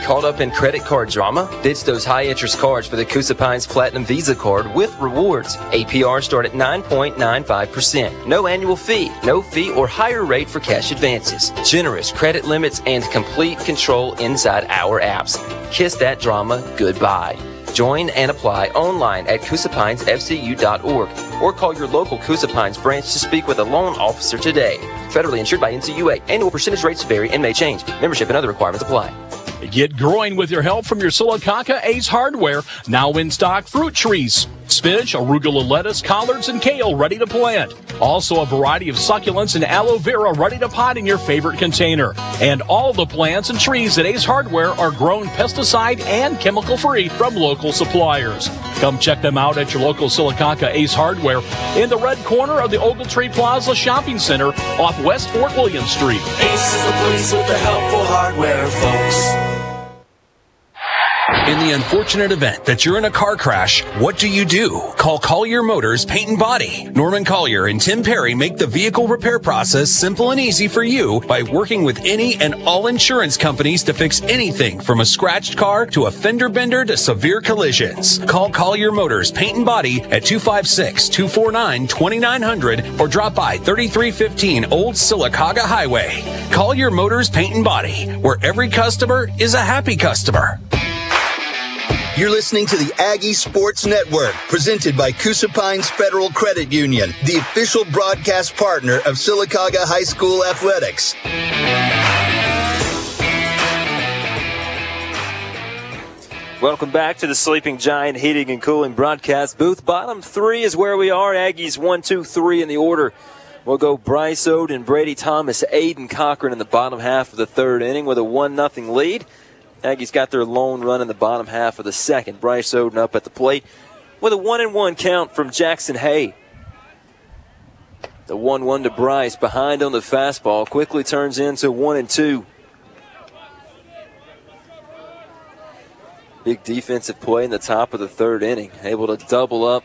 Caught up in credit card drama? Ditch those high interest cards for the Coosa Pines Platinum Visa card with rewards. APR start at 9.95%. No annual fee, no fee or higher rate for cash advances. Generous credit limits and complete control inside our apps. Kiss that drama goodbye. Join and apply online at CoosaPinesFCU.org or call your local Coosa Pines branch to speak with a loan officer today. Federally insured by NCUA. Annual percentage rates vary and may change. Membership and other requirements apply. Get growing with your help from your Sylacauga Ace Hardware. Now in stock fruit trees, spinach, arugula lettuce, collards, and kale ready to plant. Also a variety of succulents and aloe vera ready to pot in your favorite container. And all the plants and trees at Ace Hardware are grown pesticide and chemical free from local suppliers. Come check them out at your local Sylacauga Ace Hardware in the red corner of the Ogletree Plaza Shopping Center off West Fort William Street. Ace is the place with the helpful hardware, folks. In the unfortunate event that you're in a car crash, what do you do? Call Collier Motors Paint and Body. Norman Collier and Tim Perry make the vehicle repair process simple and easy for you by working with any and all insurance companies to fix anything from a scratched car to a fender bender to severe collisions. Call Collier Motors Paint and Body at 256-249-2900 or drop by 3315 Old Sylacauga Highway. Collier Motors Paint and Body, where every customer is a happy customer. You're listening to the Aggie Sports Network, presented by Coosa Pines Federal Credit Union, the official broadcast partner of Sylacauga High School Athletics. Welcome back to the Sleeping Giant Heating and Cooling broadcast booth. Bottom three is where we are. Aggies one, two, three in the order. We'll go Bryce Ode and Brady Thomas, Aiden Cochran in the bottom half of the third inning with a one nothing lead. Aggies got their lone run in the bottom half of the second. Bryce Oden up at the plate with a one and one count from Jackson Hay. The one one to Bryce behind on the fastball quickly turns into one and two. Big defensive play in the top of the third inning. Able to double up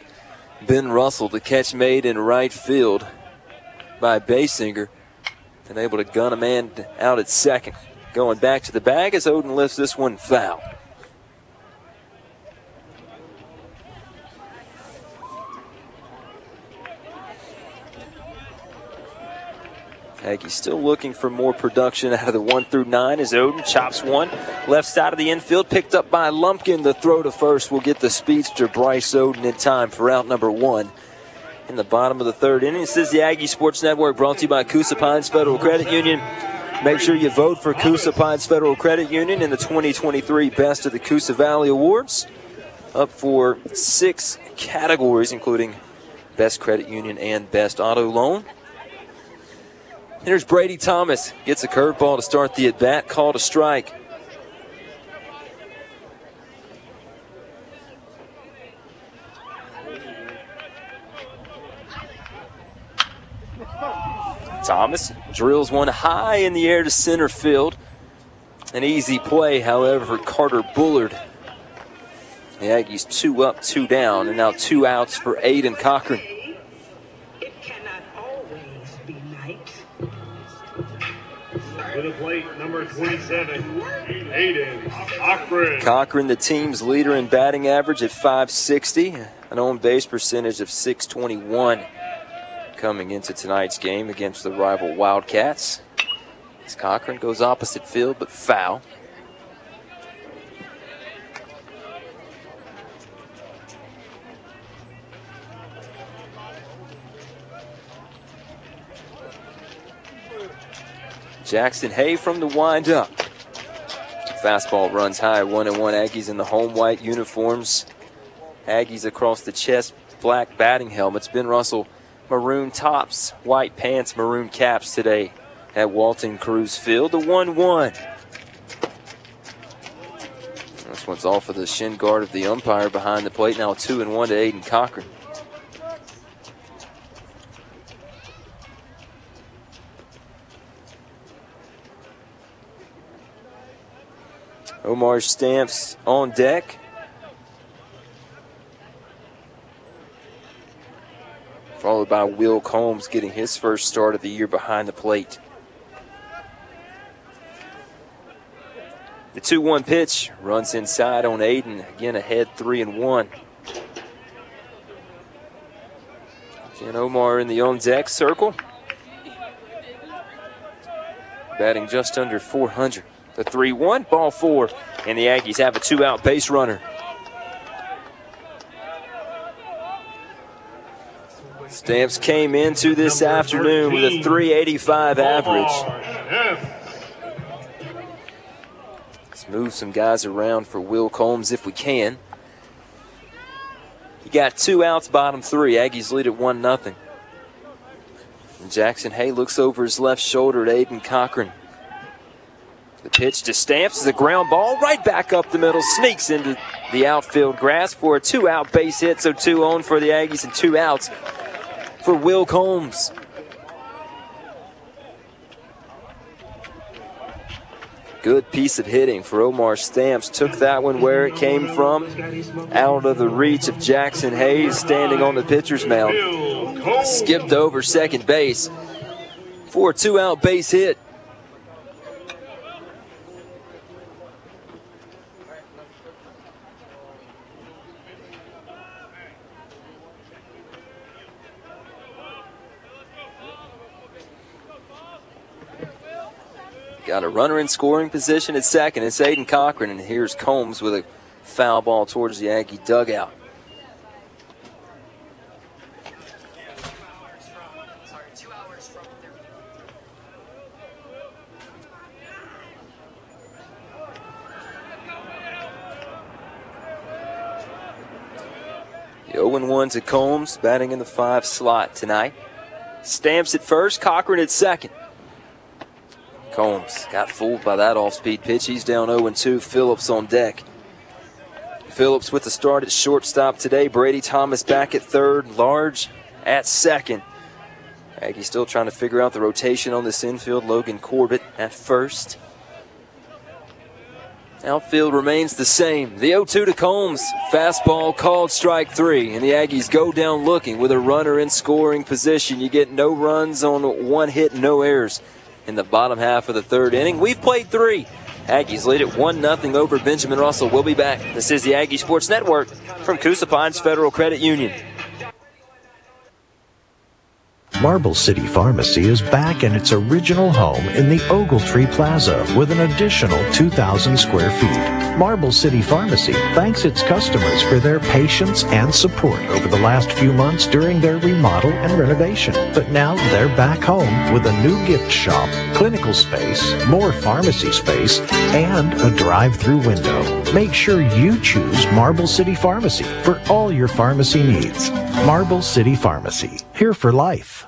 Ben Russell. The catch made in right field by Basinger. And able to gun a man out at second. Going back to the bag as Oden lifts this one foul. Aggie still looking for more production out of the one through nine as Oden chops one. Left side of the infield, picked up by Lumpkin. The throw to first will get the speedster Bryce Oden in time for out number one. In the bottom of the third inning, this is the Aggie Sports Network brought to you by Coosa Pines Federal Credit Union. Make sure you vote for Coosa Pines Federal Credit Union in the 2023 Best of the Coosa Valley Awards. Up for six categories, including Best Credit Union and Best Auto Loan. Here's Brady Thomas. Gets a curveball to start the at bat, called a strike. Thomas drills one high in the air to center field. An easy play, however, for Carter Bullard. The Aggies two up, two down, and now two outs for Aiden Cochran. The plate, number 27, Aiden Cochran. Cochran, the team's leader in batting average at 560, an on base percentage of 621 coming into tonight's game against the rival Wildcats. As Cochran goes opposite field but foul. Jackson Hay from the windup. Fastball runs high, one and one Aggies in the home white uniforms. Aggies across the chest, black batting helmets. Ben Russell, maroon tops, white pants, maroon caps today at Walton Cruz Field. The 1 1. This one's off of the shin guard of the umpire behind the plate. Now 2 and 1 to Aiden Cochran. Omar Stamps on deck. Followed by Will Combs getting his first start of the year behind the plate. The 2 1 pitch runs inside on Aiden. Again, ahead 3 and 1. Again, Omar in the on deck circle. Batting just under 400. The 3 1, ball four, and the Aggies have a two out base runner. Stamps came into this afternoon with a 385 average. Let's move some guys around for Will Combs if we can. You got two outs, bottom three. Aggies lead at 1 0. Jackson Hay looks over his left shoulder at Aiden Cochran. The pitch to Stamps is a ground ball right back up the middle, sneaks into the outfield grass for a two out base hit. So two on for the Aggies and two outs for Will Combs. Good piece of hitting for Omar Stamps. Took that one where it came from, out of the reach of Jackson Hayes standing on the pitcher's mound. Skipped over second base for a two out base hit. Got a runner in scoring position at second. It's Aiden Cochran, and here's Combs with a foul ball towards the Aggie dugout. The 0 1 to Combs, batting in the five slot tonight. Stamps at first, Cochran at second. Combs got fooled by that off speed pitch. He's down 0 2. Phillips on deck. Phillips with the start at shortstop today. Brady Thomas back at third. Large at second. Aggie still trying to figure out the rotation on this infield. Logan Corbett at first. Outfield remains the same. The 0 2 to Combs. Fastball called strike three. And the Aggies go down looking with a runner in scoring position. You get no runs on one hit, no errors in the bottom half of the third inning. We've played three. Aggies lead at 1 0 over Benjamin Russell. We'll be back. This is the Aggie Sports Network from Coosa Pines Federal Credit Union. Marble City Pharmacy is back in its original home in the Ogletree Plaza with an additional 2,000 square feet. Marble City Pharmacy thanks its customers for their patience and support over the last few months during their remodel and renovation. But now they're back home with a new gift shop, clinical space, more pharmacy space, and a drive-through window. Make sure you choose Marble City Pharmacy for all your pharmacy needs. Marble City Pharmacy, here for life.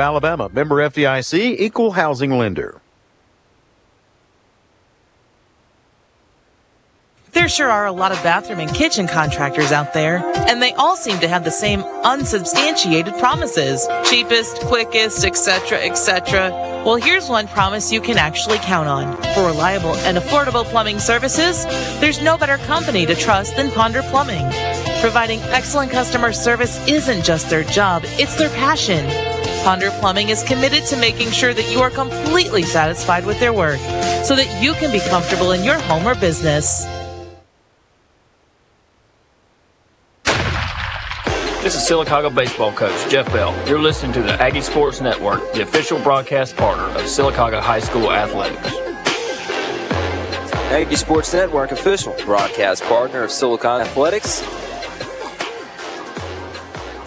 Alabama, member FDIC, equal housing lender. There sure are a lot of bathroom and kitchen contractors out there, and they all seem to have the same unsubstantiated promises cheapest, quickest, etc., etc. Well, here's one promise you can actually count on. For reliable and affordable plumbing services, there's no better company to trust than Ponder Plumbing. Providing excellent customer service isn't just their job, it's their passion. Ponder Plumbing is committed to making sure that you are completely satisfied with their work so that you can be comfortable in your home or business. This is Sylacauga baseball coach Jeff Bell. You're listening to the Aggie Sports Network, the official broadcast partner of Sylacauga High School Athletics. Aggie Sports Network, official broadcast partner of Silicon Athletics.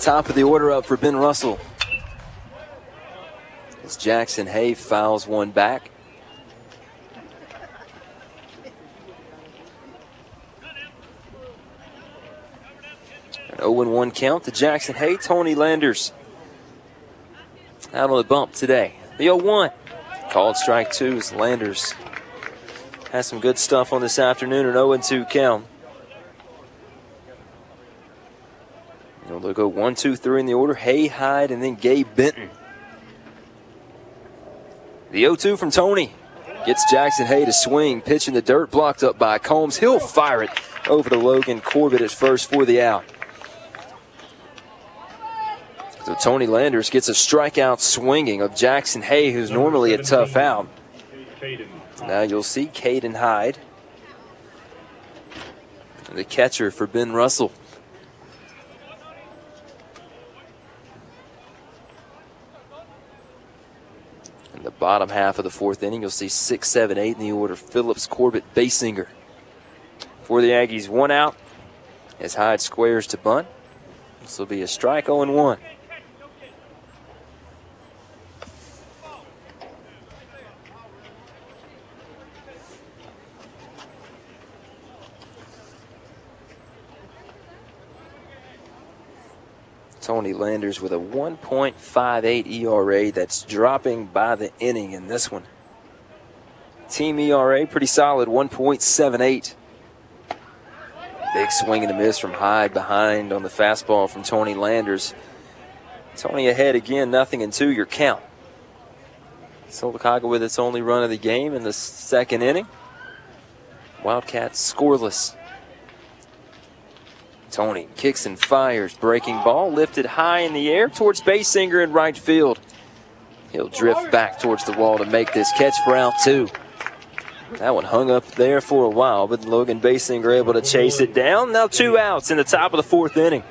Top of the order up for Ben Russell. As Jackson Hay fouls one back. An 0 1 count to Jackson Hay. Tony Landers out on the bump today. The 0 1. Called strike two as Landers has some good stuff on this afternoon. An 0 2 count. You know, they'll go 1 2 3 in the order. Hay, Hyde, and then Gabe Benton. The 0 2 from Tony gets Jackson Hay to swing. Pitch in the dirt, blocked up by Combs. He'll fire it over to Logan Corbett at first for the out. So Tony Landers gets a strikeout swinging of Jackson Hay, who's normally a tough out. Now you'll see Caden Hyde, the catcher for Ben Russell. The bottom half of the fourth inning, you'll see six, seven, eight in the order. Phillips, Corbett, Basinger. For the Aggies, one out as Hyde squares to bunt. This will be a strike 0 1. Tony Landers with a 1.58 ERA that's dropping by the inning in this one. Team ERA pretty solid, 1.78. Big swing and a miss from Hyde behind on the fastball from Tony Landers. Tony ahead again, nothing in two, your count. Sylacauga with its only run of the game in the second inning. Wildcats scoreless. Tony kicks and fires. Breaking ball lifted high in the air towards Basinger in right field. He'll drift back towards the wall to make this catch for out two. That one hung up there for a while, but Logan Basinger able to chase it down. Now two outs in the top of the fourth inning.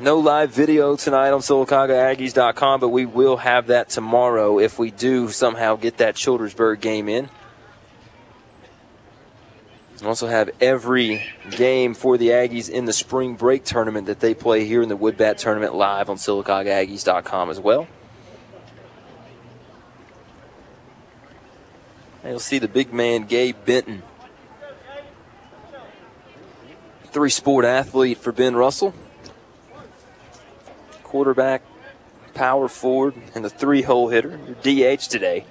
No live video tonight on SylacaugaAggies.com, but we will have that tomorrow if we do somehow get that Childersburg game in. We also have every game for the Aggies in the spring break tournament that they play here in the Woodbat tournament live on SylacaugaAggies.com as well. And you'll see the big man Gabe Benton. Three sport athlete for Ben Russell. Quarterback, power forward, and the three hole hitter. Your DH today.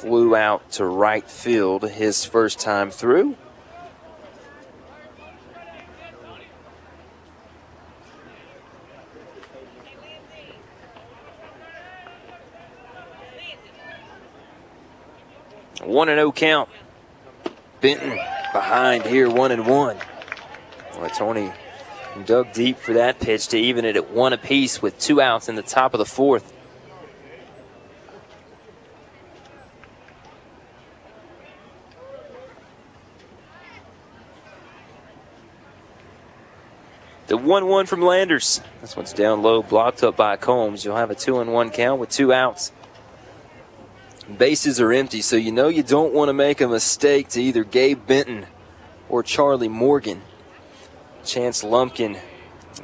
Flew out to right field his first time through. One and zero count. Benton behind here, one and one. Well, Tony dug deep for that pitch to even it at one apiece with two outs in the top of the fourth. The 1 1 from Landers. This one's down low, blocked up by Combs. You'll have a 2 and 1 count with two outs. Bases are empty, so you know you don't want to make a mistake to either Gabe Benton or Charlie Morgan. Chance Lumpkin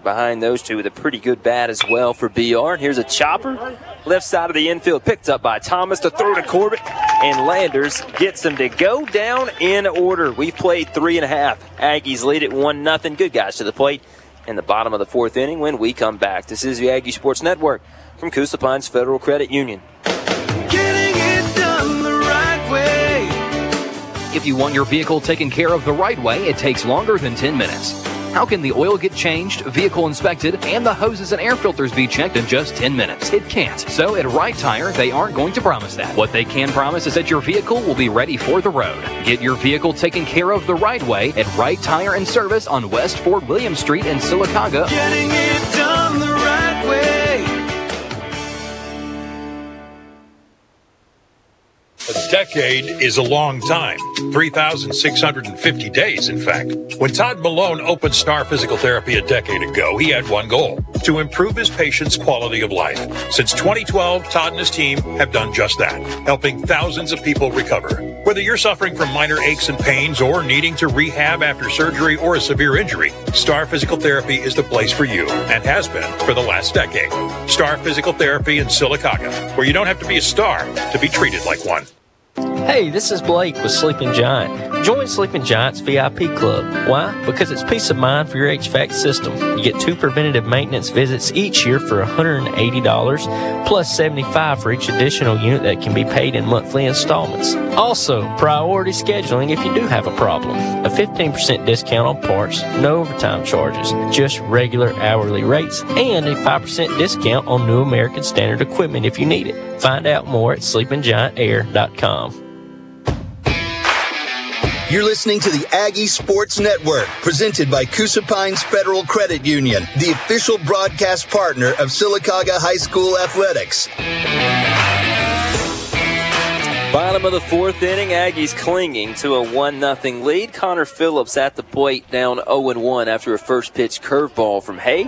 behind those two with a pretty good bat as well for BR. And here's a chopper. Left side of the infield picked up by Thomas to throw to Corbett. And Landers gets them to go down in order. We've played three and a half. Aggies lead it 1 nothing. Good guys to the plate in the bottom of the fourth inning when we come back. This is the Aggie Sports Network from Coosa Pines Federal Credit Union. Getting it done the right way. If you want your vehicle taken care of the right way, it takes longer than 10 minutes. How can the oil get changed, vehicle inspected, and the hoses and air filters be checked in just 10 minutes? It can't. So at Right Tire, they aren't going to promise that. What they can promise is that your vehicle will be ready for the road. Get your vehicle taken care of the right way at Right Tire and Service on West Fort William Street in Sylacauga. Getting it done the right way. Decade is a long time. 3,650 days, in fact. When Todd Malone opened Star Physical Therapy a decade ago, he had one goal to improve his patients' quality of life. Since 2012, Todd and his team have done just that, helping thousands of people recover. Whether you're suffering from minor aches and pains or needing to rehab after surgery or a severe injury, Star Physical Therapy is the place for you and has been for the last decade. Star Physical Therapy in Sylacauga, where you don't have to be a star to be treated like one. Hey, this is Blake with Sleeping Giant. Join Sleeping Giant's VIP club. Why? Because it's peace of mind for your HVAC system. You get two preventative maintenance visits each year for $180, plus $75 for each additional unit that can be paid in monthly installments. Also, priority scheduling if you do have a problem. A 15% discount on parts, no overtime charges, just regular hourly rates, and a 5% discount on new American Standard equipment if you need it. Find out more at sleepinggiantair.com. You're listening to the Aggie Sports Network, presented by Coosa Pines Federal Credit Union, the official broadcast partner of Sylacauga High School Athletics. Bottom of the fourth inning, Aggies clinging to a 1 0 lead. Connor Phillips at the plate down 0 1 after a first pitch curveball from Hay.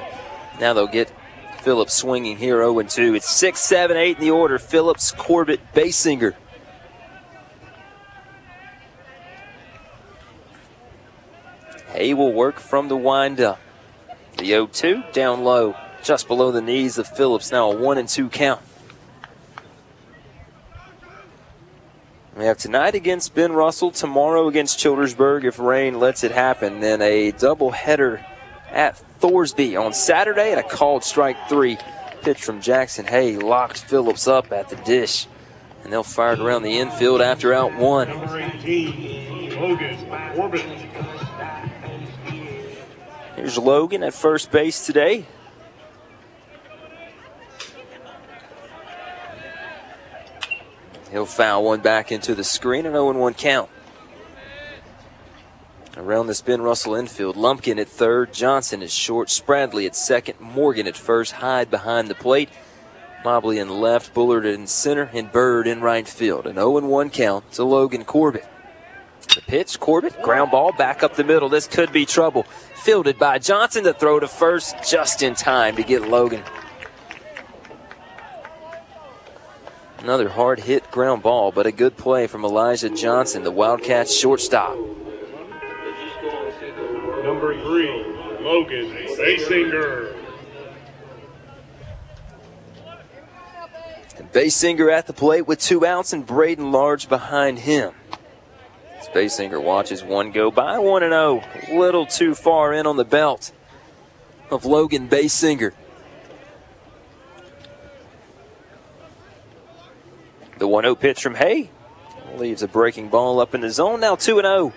Now they'll get Phillips swinging here 0 2. It's 6 7 8 in the order. Phillips, Corbett, Basinger. Hay will work from the windup. The 0 2 down low, just below the knees of Phillips. Now a 1 and 2 count. We have tonight against Ben Russell, tomorrow against Childersburg if rain lets it happen, then a doubleheader at Thorsby on Saturday and a called strike three. Pitch from Jackson Hay locked Phillips up at the dish, and they'll fire it around the infield after out one. Number 18, Logan Corbett. Here's Logan at first base today. He'll foul one back into the screen, an 0 1 count. Around this Ben Russell infield, Lumpkin at third, Johnson at short, Spradley at second, Morgan at first, Hyde behind the plate, Mobley in left, Bullard in center, and Bird in right field. An 0 1 count to Logan Corbett. The pitch, Corbett, ground ball back up the middle. This could be trouble. Fielded by Johnson to throw to first just in time to get Logan. Another hard hit ground ball, but a good play from Elijah Johnson, the Wildcats shortstop. Number three, Logan Basinger. And Basinger at the plate with two outs and Braden Large behind him. As Basinger watches one go by, 1 0. Little too far in on the belt of Logan Basinger. The 1 0 pitch from Hay leaves a breaking ball up in the zone. Now 2 0.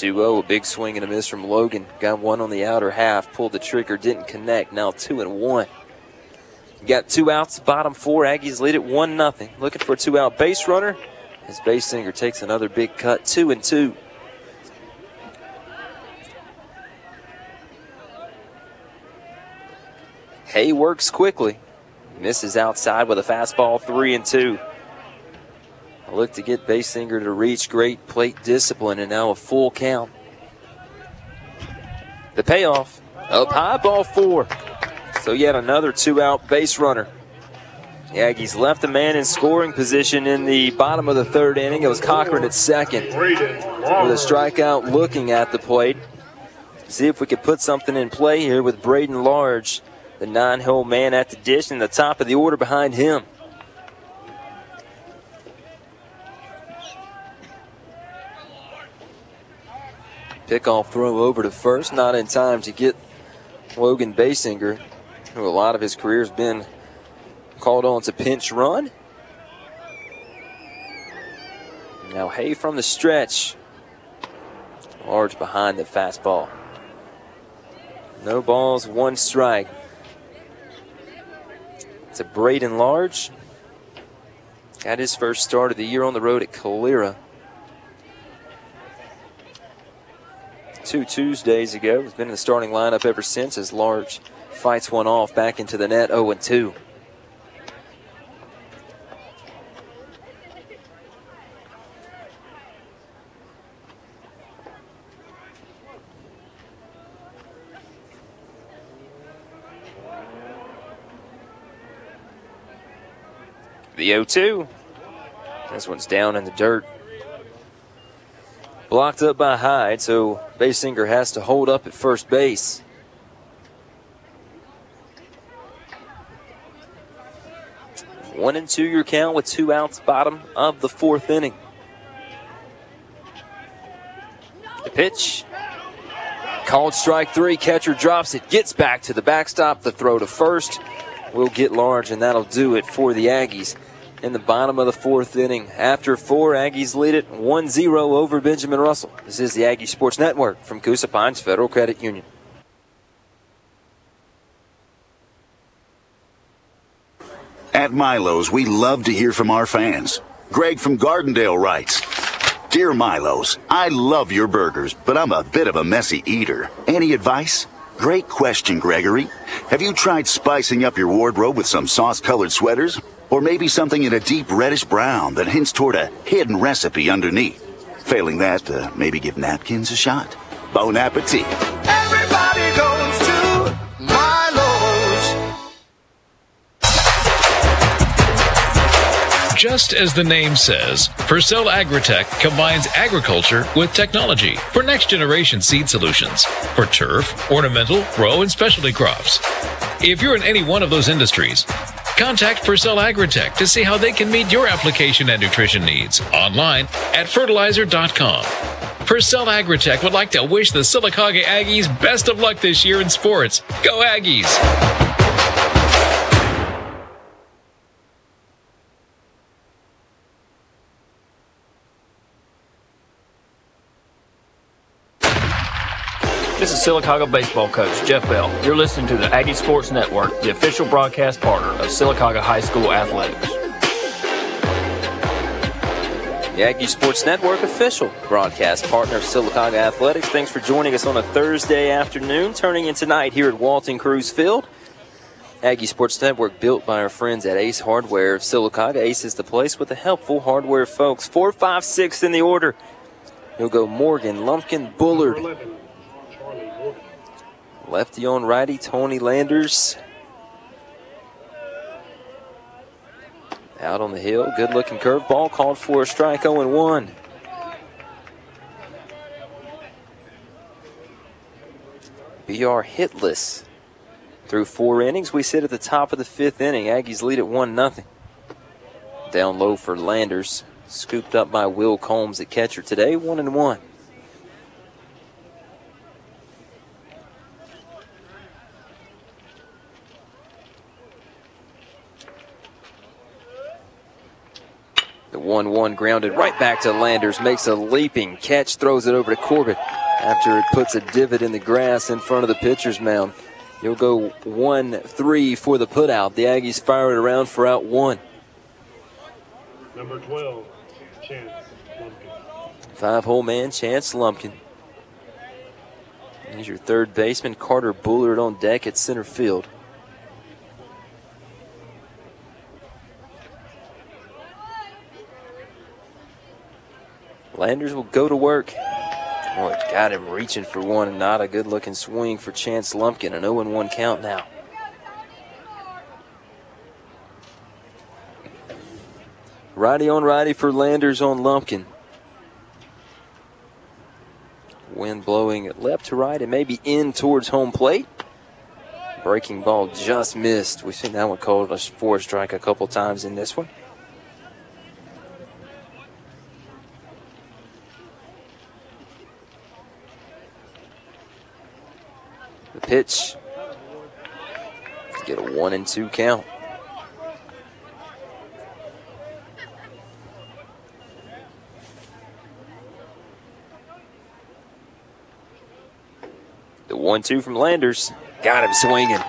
2 0, a big swing and a miss from Logan. Got one on the outer half, pulled the trigger, didn't connect. Now 2 and 1. Got two outs, bottom four. Aggies lead it 1 0. Looking for a two out base runner as Basinger takes another big cut, 2 and 2. Hay works quickly. Misses outside with a fastball, 3 and 2. A look to get Basinger to reach great plate discipline and now a full count. The payoff up high, ball four. So yet another two out base runner. The Aggies left a man in scoring position in the bottom of the third inning. It was Cochran at second with a strikeout looking at the plate. See if we could put something in play here with Braden Large, the nine hole man at the dish, and the top of the order behind him. Pickoff throw over to first, not in time to get Logan Basinger, who a lot of his career has been called on to pinch run. Now Hay from the stretch. Large behind the fastball. No balls, one strike. It's a Braden Large. Got his first start of the year on the road at Calera. Two Tuesdays ago. He's been in the starting lineup ever since as Large fights one off back into the net 0 2. The 0 2. This one's down in the dirt. Blocked up by Hyde, so Basinger has to hold up at first base. One and two your count with two outs, bottom of the fourth inning. The pitch. Called strike three. Catcher drops it, gets back to the backstop. The throw to first will get large, and that'll do it for the Aggies in the bottom of the fourth inning. After four, Aggies lead it 1 0 over Benjamin Russell. This is the Aggie Sports Network from Coosa Pines Federal Credit Union. At Milo's, we love to hear from our fans. Greg from Gardendale writes Dear Milo's, I love your burgers, but I'm a bit of a messy eater. Any advice? Great question, Gregory. Have you tried spicing up your wardrobe with some sauce colored sweaters? Or maybe something in a deep reddish brown that hints toward a hidden recipe underneath? Failing that, uh, maybe give napkins a shot. Bon appetit. Everybody goes to Milo's. Just as the name says, Purcell Agritech combines agriculture with technology for next generation seed solutions for turf, ornamental, row, and specialty crops. If you're in any one of those industries, contact Purcell Agritech to see how they can meet your application and nutrition needs online at fertilizer.com. Purcell Agritech would like to wish the Sylacauga Aggies best of luck this year in sports. Go Aggies! Sylacauga baseball coach Jeff Bell. You're listening to the Aggie Sports Network, the official broadcast partner of Sylacauga High School Athletics. The Aggie Sports Network official broadcast partner of Sylacauga Athletics. Thanks for joining us on a Thursday afternoon, turning in tonight here at Walton Cruz Field. Aggie Sports Network built by our friends at Ace Hardware of Sylacauga. Ace is the place with the helpful hardware folks. Four, five, six in the order. You'll go Morgan, Lumpkin, Bullard. Lefty on righty, Tony Landers. Out on the hill, good looking curveball, called for a strike 0 1. BR hitless. Through four innings, we sit at the top of the fifth inning. Aggies lead at 1 0. Down low for Landers. Scooped up by Will Combs at catcher today, 1 and 1. The 1 1 grounded right back to Landers, makes a leaping catch, throws it over to Corbett after it puts a divot in the grass in front of the pitcher's mound. You'll go 1 3 for the putout. The Aggies fire it around for out one. Number 12, Chance Lumpkin. Five hole man, Chance Lumpkin. He's your third baseman, Carter Bullard on deck at center field. Landers will go to work. Boy, got him reaching for one not a good looking swing for Chance Lumpkin. An 0 1 count now. Righty on righty for Landers on Lumpkin. Wind blowing left to right and maybe in towards home plate. Breaking ball just missed. We've seen that one called a four strike a couple times in this one. Pitch. Get a one and two count. The one two from Landers. Got him swinging.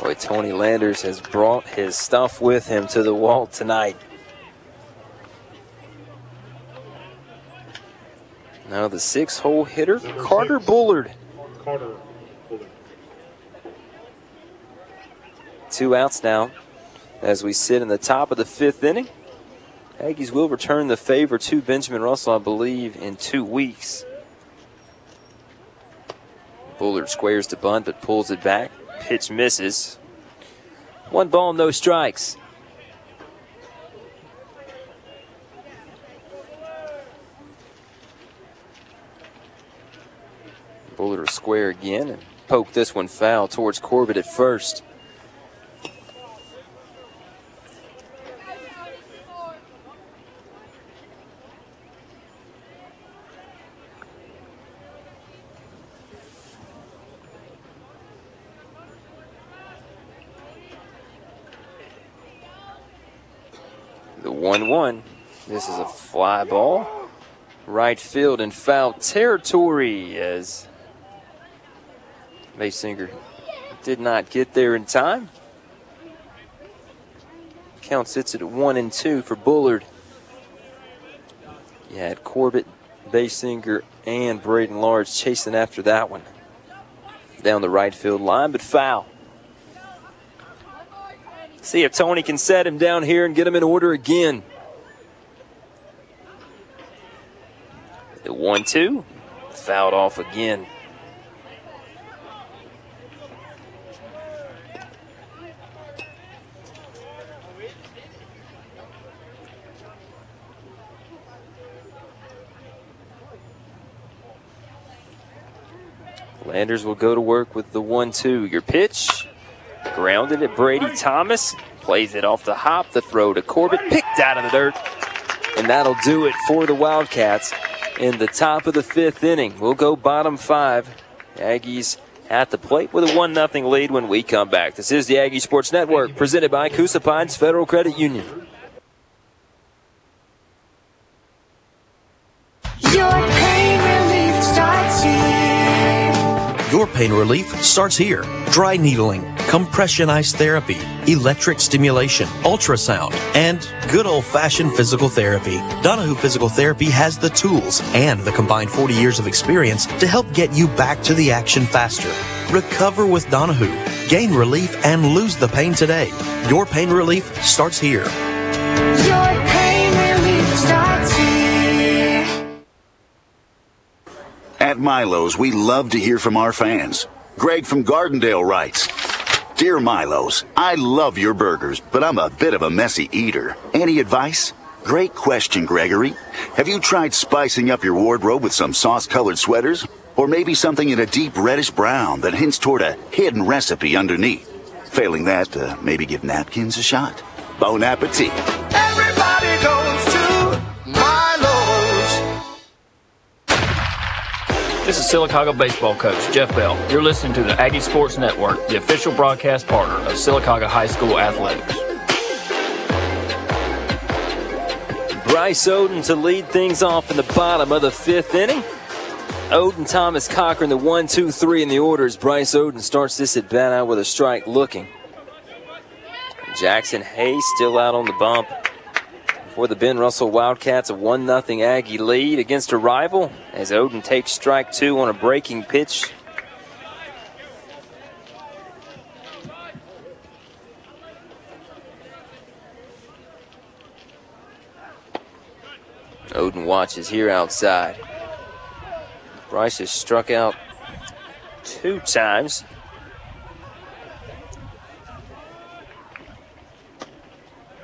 Boy, Tony Landers has brought his stuff with him to the wall tonight. Now the six hole hitter, Carter Bullard. Carter. Two outs now as we sit in the top of the fifth inning. Aggies will return the favor to Benjamin Russell, I believe, in two weeks. Bullard squares to bunt but pulls it back. Pitch misses. One ball, no strikes. Bullard will square again and poke this one foul towards Corbett at first. The 1 1. This is a fly ball. Right field in foul territory as Basinger did not get there in time. Count sits at 1 and 2 for Bullard. You had Corbett, Basinger, and Braden Large chasing after that one. Down the right field line, but foul. See if Tony can set him down here and get him in order again. The 1 2. Fouled off again. Landers will go to work with the 1 2. Your pitch. Grounded at Brady Thomas. Plays it off the hop. The throw to Corbett. Picked out of the dirt. And that'll do it for the Wildcats in the top of the fifth inning. We'll go bottom five. Aggies at the plate with a 1 0 lead when we come back. This is the Aggie Sports Network presented by Coosa Pines Federal Credit Union. Pain relief starts here. Dry needling, compression ice therapy, electric stimulation, ultrasound, and good old fashioned physical therapy. Donahue Physical Therapy has the tools and the combined 40 years of experience to help get you back to the action faster. Recover with Donahue. Gain relief and lose the pain today. Your pain relief starts here. At Milo's, we love to hear from our fans. Greg from Gardendale writes, Dear Milo's, I love your burgers, but I'm a bit of a messy eater. Any advice? Great question, Gregory. Have you tried spicing up your wardrobe with some sauce-colored sweaters? Or maybe something in a deep reddish brown that hints toward a hidden recipe underneath? Failing that, uh, maybe give napkins a shot. Bon appetit. Everybody This is Sylacauga baseball coach Jeff Bell. You're listening to the Aggie Sports Network, the official broadcast partner of Sylacauga High School athletics. Bryce Oden to lead things off in the bottom of the fifth inning. Oden, Thomas, Cochran, the one, two, three in the orders. Bryce Oden starts this at bat out with a strike looking. Jackson Hayes still out on the bump. For the Ben Russell Wildcats, a 1 0 Aggie lead against a rival as Oden takes strike two on a breaking pitch. Oden watches here outside. Bryce has struck out two times.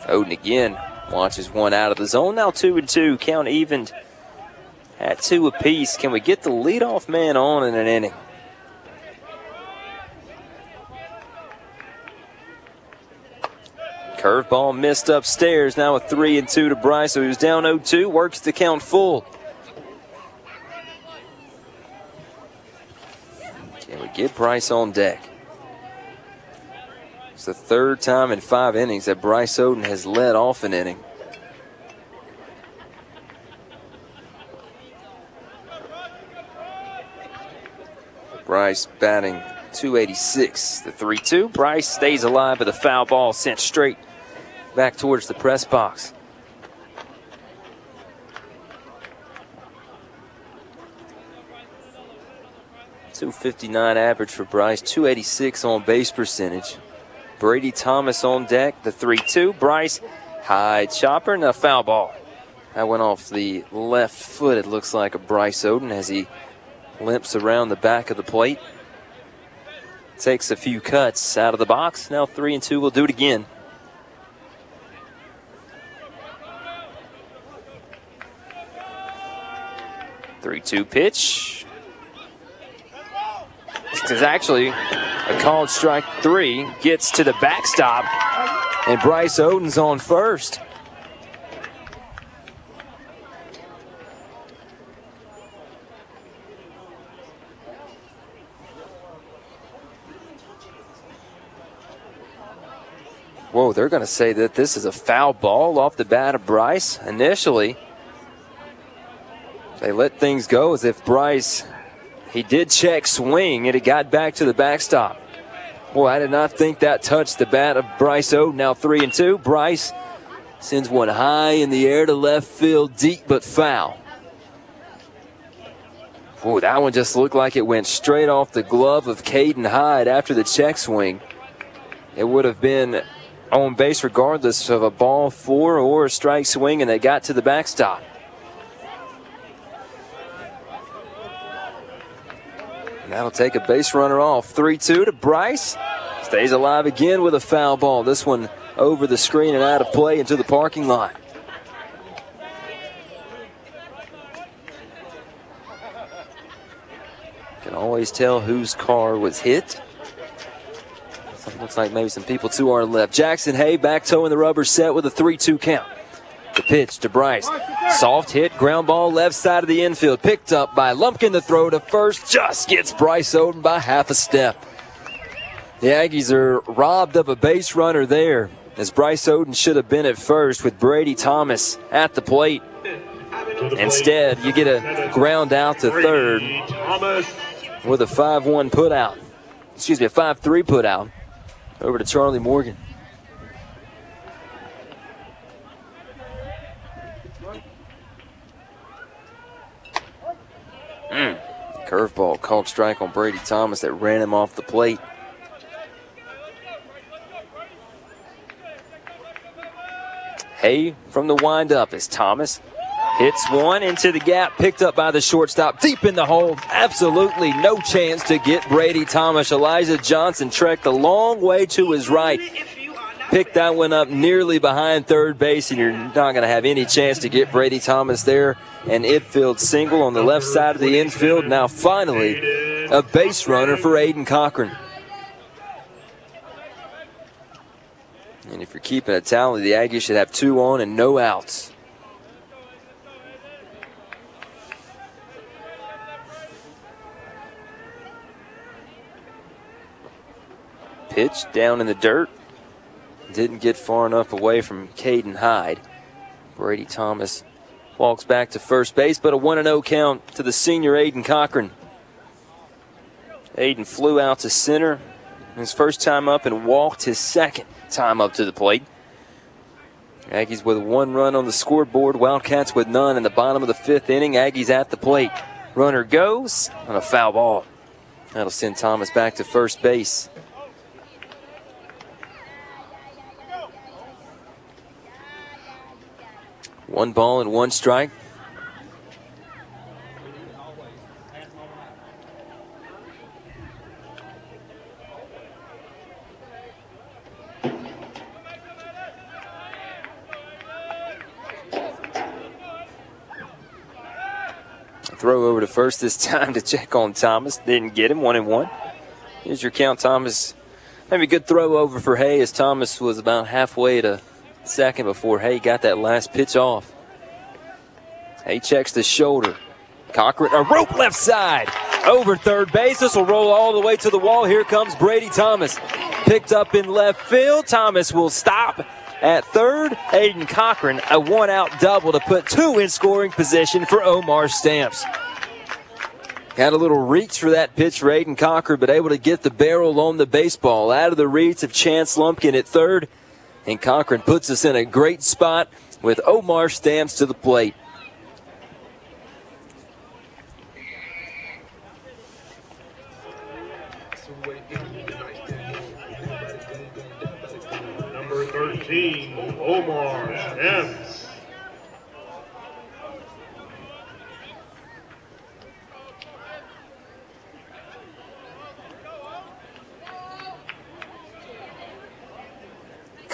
Oden again watches one out of the zone. Now two and two. Count evened at two apiece. Can we get the leadoff man on in an inning? Curveball missed upstairs. Now a three and two to Bryce. So he was down 0-2. Works the count full. Can we get Bryce on deck? It's the third time in five innings that Bryce Oden has led off an inning. Bryce batting 286. The 3 2. Bryce stays alive, but the foul ball sent straight back towards the press box. Two fifty nine average for Bryce, 286 on base percentage. Brady Thomas on deck, the 3 2. Bryce, high chopper, and a foul ball. That went off the left foot, it looks like, of Bryce Oden as he limps around the back of the plate. Takes a few cuts out of the box. Now 3 and 2. We'll do it again. Three-two pitch. Is actually a called strike three. Gets to the backstop, and Bryce Oden's on first. Whoa, they're going to say that this is a foul ball off the bat of Bryce. Initially, they let things go as if Bryce, he did check swing and it got back to the backstop. Boy, I did not think that touched the bat of Bryce O. Now three and two. Bryce sends one high in the air to left field, deep but foul. Boy, that one just looked like it went straight off the glove of Caden Hyde after the check swing. It would have been on base regardless of a ball four or a strike swing, and they got to the backstop. That'll take a base runner off. 3 2 to Bryce. Stays alive again with a foul ball. This one over the screen and out of play into the parking lot. Can always tell whose car was hit. Looks like maybe some people to our left. Jackson Hay back toeing the rubber set with a 3 2 count. The pitch to Bryce. Soft hit, ground ball left side of the infield. Picked up by Lumpkin. The throw to first just gets Bryce Oden by half a step. The Aggies are robbed of a base runner there as Bryce Oden should have been at first with Brady Thomas at the plate. Instead, you get a ground out to third with a 5 1 put out. Excuse me, a 5 3 put out over to Charlie Morgan. Curveball called strike on Brady Thomas that ran him off the plate. Hay from the windup as Thomas hits one into the gap, picked up by the shortstop, deep in the hole. Absolutely no chance to get Brady Thomas. Elijah Johnson trekked a long way to his right. Picked that one up nearly behind third base, and you're not going to have any chance to get Brady Thomas there. An infield single on the left side of the infield. Now, finally, a base runner for Aiden Cochran. And if you're keeping a tally, the Aggies should have two on and no outs. Pitch down in the dirt. Didn't get far enough away from Caden Hyde. Brady Thomas walks back to first base, but a 1 0 count to the senior Aiden Cochran. Aiden flew out to center his first time up and walked his second time up to the plate. Aggies with one run on the scoreboard, Wildcats with none in the bottom of the fifth inning. Aggies at the plate. Runner goes on a foul ball. That'll send Thomas back to first base. One ball and one strike. Throw over to first this time to check on Thomas. Didn't get him. One and one. Here's your count, Thomas. Maybe a good throw over for Hay as Thomas was about halfway to second before Hay got that last pitch off. Hay checks the shoulder. Cochran, a rope left side. Over third base. This will roll all the way to the wall. Here comes Brady Thomas. Picked up in left field. Thomas will stop at third. Aiden Cochran, a one out double to put two in scoring position for Omar Stamps. Had a little reach for that pitch for Aiden Cochran, but able to get the barrel on the baseball out of the reach of Chance Lumpkin at third. And Cochran puts us in a great spot with Omar Stamps to the plate. Number 13, Omar Stamps.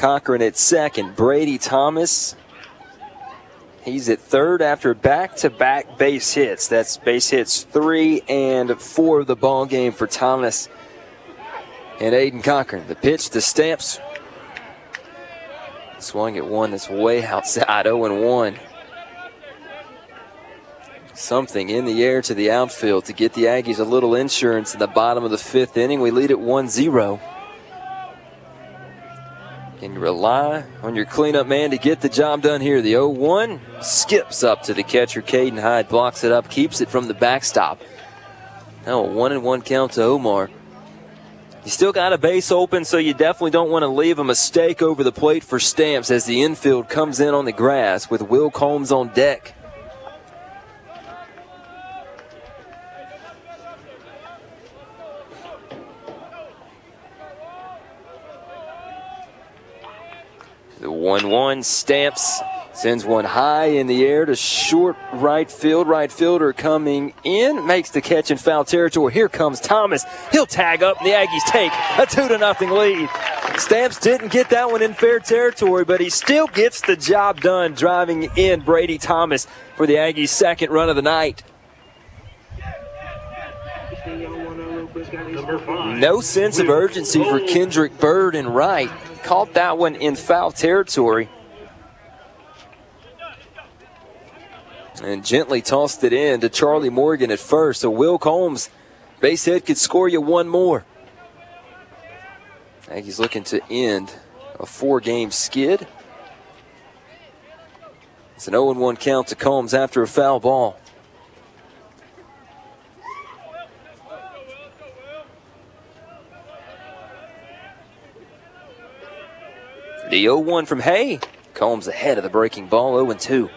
Cochran at second. Brady Thomas. He's at third after back to back base hits. That's base hits three and four of the ball game for Thomas and Aiden Cochran. The pitch to Stamps. Swung at one that's way outside 0 1. Something in the air to the outfield to get the Aggies a little insurance in the bottom of the fifth inning. We lead at 1 0. Can you rely on your cleanup man to get the job done here? The 0 1 skips up to the catcher. Caden Hyde blocks it up, keeps it from the backstop. Now a 1 and 1 count to Omar. You still got a base open, so you definitely don't want to leave a mistake over the plate for Stamps as the infield comes in on the grass with Will Combs on deck. The 1 1 Stamps sends one high in the air to short right field. Right fielder coming in makes the catch in foul territory. Here comes Thomas. He'll tag up, and the Aggies take a 2 to nothing lead. Stamps didn't get that one in fair territory, but he still gets the job done driving in Brady Thomas for the Aggies' second run of the night. No sense of urgency for Kendrick Bird and Wright. Caught that one in foul territory. And gently tossed it in to Charlie Morgan at first. So Will Combs, base hit, could score you one more. Aggies looking to end a four game skid. It's an 0 1 count to Combs after a foul ball. The 0 1 from Hay. Combs ahead of the breaking ball, 0 2.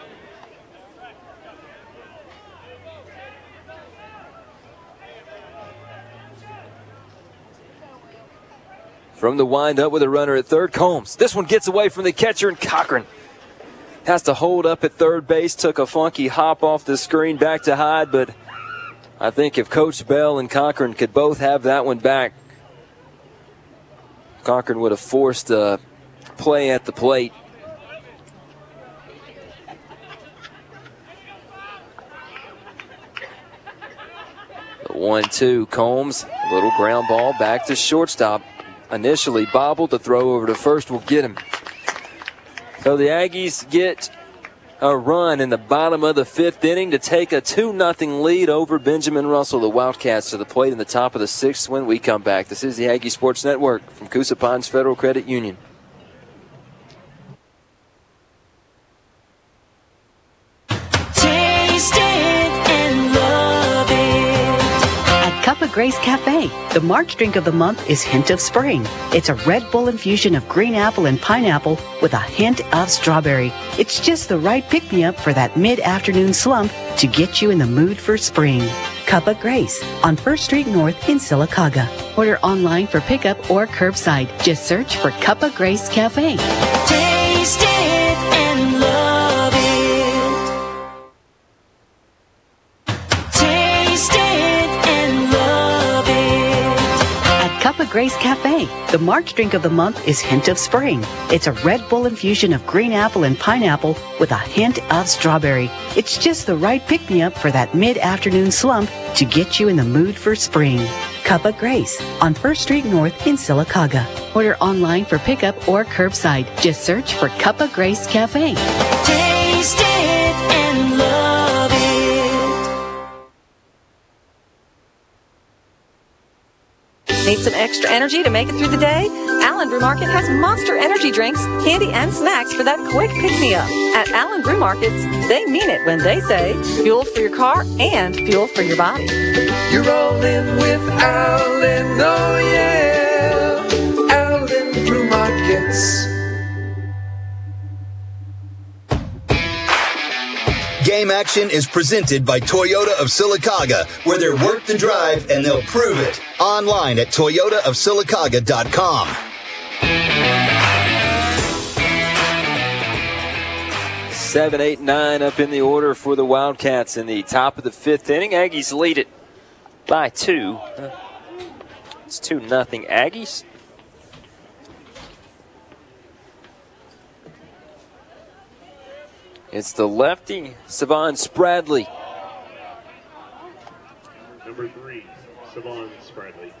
From the windup with a runner at third, Combs. This one gets away from the catcher and Cochran. Has to hold up at third base. Took a funky hop off the screen back to Hyde, but I think if Coach Bell and Cochran could both have that one back, Cochran would have forced a play at the plate. The one two Combs, little ground ball back to shortstop. Initially bobbled, the throw over to first will get him. So the Aggies get a run in the bottom of the fifth inning to take a 2 0 lead over Benjamin Russell. The Wildcats to the plate in the top of the sixth when we come back. This is the Aggie Sports Network from Coosa Pines Federal Credit Union. Cup of Grace Cafe, the March drink of the month is Hint of Spring. It's a Red Bull infusion of green apple and pineapple with a hint of strawberry. It's just the right pick me up for that mid afternoon slump to get you in the mood for spring. Cup of Grace on First Street North in Sylacauga. Order online for pickup or curbside. Just search for Cup of Grace Cafe. Grace Cafe. The March drink of the month is Hint of Spring. It's a Red Bull infusion of green apple and pineapple with a hint of strawberry. It's just the right pick me up for that mid afternoon slump to get you in the mood for spring. Cup of Grace on First Street North in Sylacauga. Order online for pickup or curbside. Just search for Cup of Grace Cafe. Taste it Need some extra energy to make it through the day? Allen Brew Market has monster energy drinks, candy, and snacks for that quick pick me up. At Allen Brew Markets, they mean it when they say fuel for your car and fuel for your body. You're rolling with Allen, oh yeah. Allen Brew Markets. Game Action is presented by Toyota of Sylacauga, where they're worth the drive and they'll prove it. Online at toyotaofsylacauga.com. Seven, eight, nine up in the order for the Wildcats in the top of the fifth inning. Aggies lead it by two. It's two nothing Aggies. It's the lefty, Savon Spradley. Number three, Savon Spradley.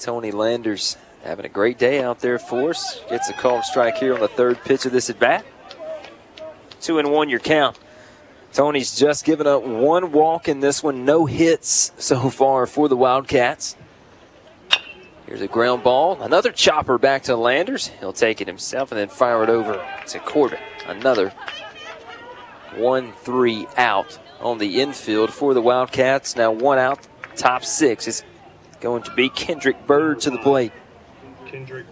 Tony Landers having a great day out there for us. Gets a called strike here on the third pitch of this at bat. Two and one, your count. Tony's just given up one walk in this one, no hits so far for the Wildcats. Here's a ground ball, another chopper back to Landers. He'll take it himself and then fire it over to Corbett. Another 1 3 out on the infield for the Wildcats. Now one out, top six is going to be Kendrick Bird to the plate. Kendrick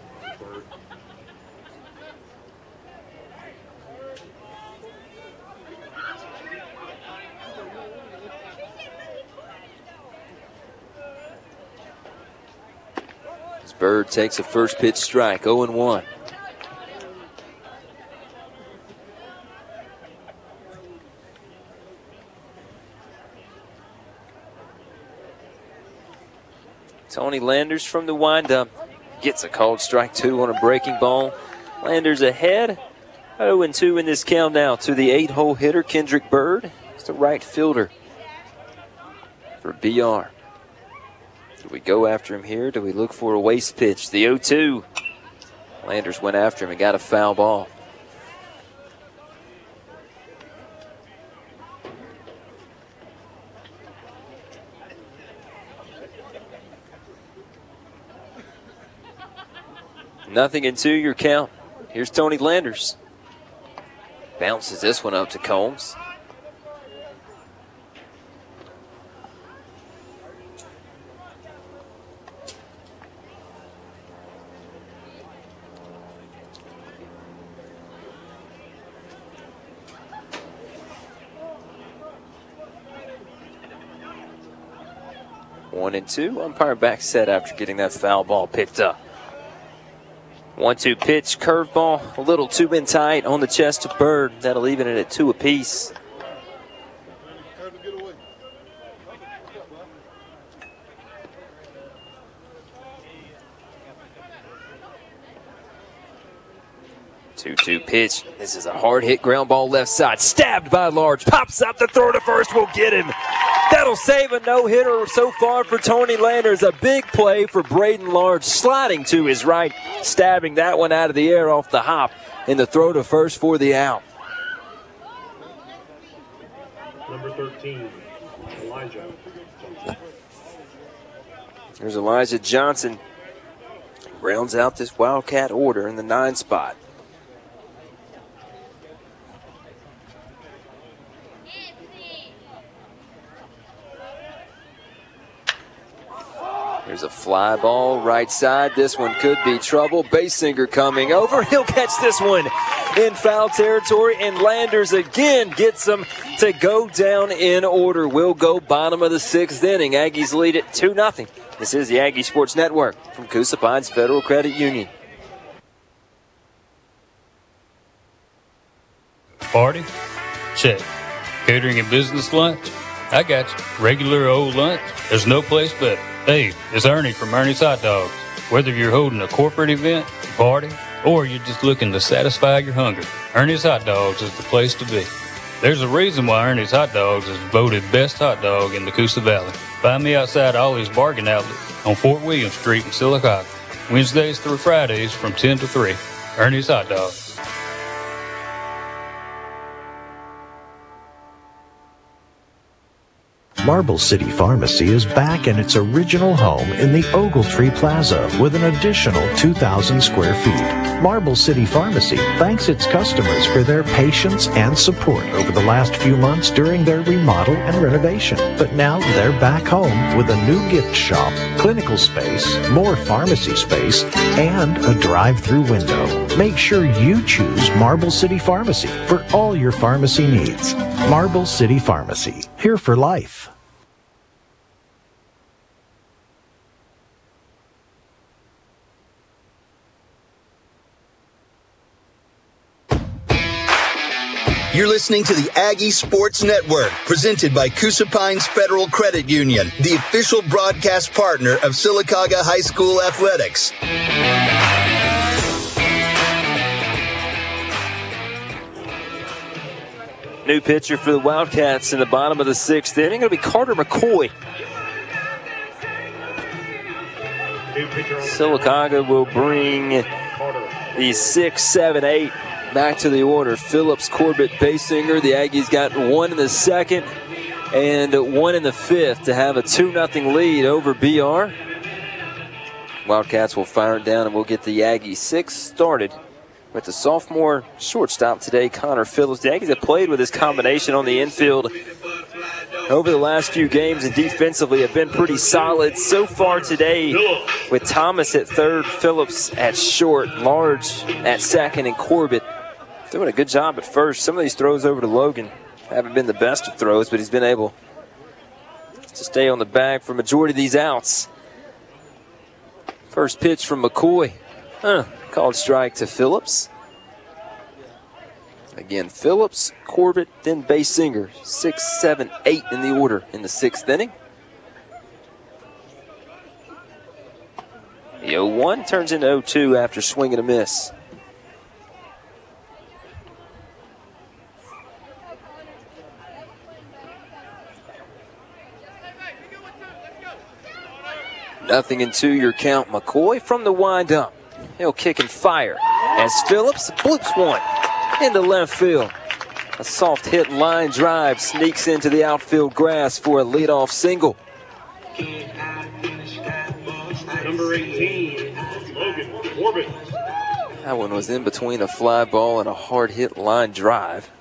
Bird takes a first pitch strike, 0 1. Tony Landers from the windup gets a called strike two on a breaking ball. Landers ahead. 0 2 in this count now to the eight hole hitter, Kendrick Bird. It's the right fielder for BR. Do we go after him here? Do we look for a waste pitch? The 0 2. Landers went after him and got a foul ball. Nothing in two, your count. Here's Tony Landers. Bounces this one up to Combs. One and two. Umpire back set after getting that foul ball picked up. One two pitch, curveball, a little too in tight on the chest of Bird. That'll even it at two apiece. Two two pitch. This is a hard hit ground ball left side. Stabbed by Large. Pops up the throw to first. We'll get him. That'll save a no hitter so far for Tony Landers. A big play for Braden Large, sliding to his right, stabbing that one out of the air off the hop, and the throw to first for the out. Number 13, Elijah. There's Elijah Johnson. Rounds out this Wildcat order in the nine spot. There's a fly ball right side. This one could be trouble. Basinger coming over. He'll catch this one in foul territory, and Landers again gets them to go down in order. We'll go bottom of the sixth inning. Aggies lead it 2 0. This is the Aggie Sports Network from Coosa Pines Federal Credit Union. Party? Check. Catering and business lunch? I got you. Regular old lunch. There's no place better. Hey, it's Ernie from Ernie's Hot Dogs. Whether you're holding a corporate event, party, or you're just looking to satisfy your hunger, Ernie's Hot Dogs is the place to be. There's a reason why Ernie's Hot Dogs is voted best hot dog in the Coosa Valley. Find me outside Ollie's Bargain Outlet on Fort William Street in Sylacauga. Wednesdays through Fridays from 10 to 3. Ernie's Hot Dogs. Marble City Pharmacy is back in its original home in the Ogletree Plaza with an additional 2,000 square feet. Marble City Pharmacy thanks its customers for their patience and support over the last few months during their remodel and renovation. But now they're back home with a new gift shop, clinical space, more pharmacy space, and a drive-through window. Make sure you choose Marble City Pharmacy for all your pharmacy needs. Marble City Pharmacy, here for life. You're listening to the Aggie Sports Network, presented by Coosa Pines Federal Credit Union, the official broadcast partner of Sylacauga High School Athletics. New pitcher for the Wildcats in the bottom of the sixth inning. To be Carter McCoy. Sylacauga will bring the six, seven, eight back to the order. Phillips, Corbett, Basinger. The Aggies got one in the second and one in the fifth to have a 2 0 lead over BR. Wildcats will fire it down and we'll get the Aggies six started with the sophomore shortstop today, Connor Phillips. The Yankees have played with this combination on the infield over the last few games and defensively have been pretty solid so far today with Thomas at third, Phillips at short, Large at second, and Corbett doing a good job at first. Some of these throws over to Logan haven't been the best of throws, but he's been able to stay on the bag for majority of these outs. First pitch from McCoy. Huh, called strike to Phillips. Again, Phillips, Corbett, then Basinger. Six, seven, eight in the order in the sixth inning. The 0 1 turns into 0 2 after swinging a miss. Nothing in two your count. McCoy from the windup. He'll kick and fire as Phillips blips one into left field. A soft hit line drive sneaks into the outfield grass for a leadoff single. Number 18, Logan Corbett. That one was in between a fly ball and a hard hit line drive.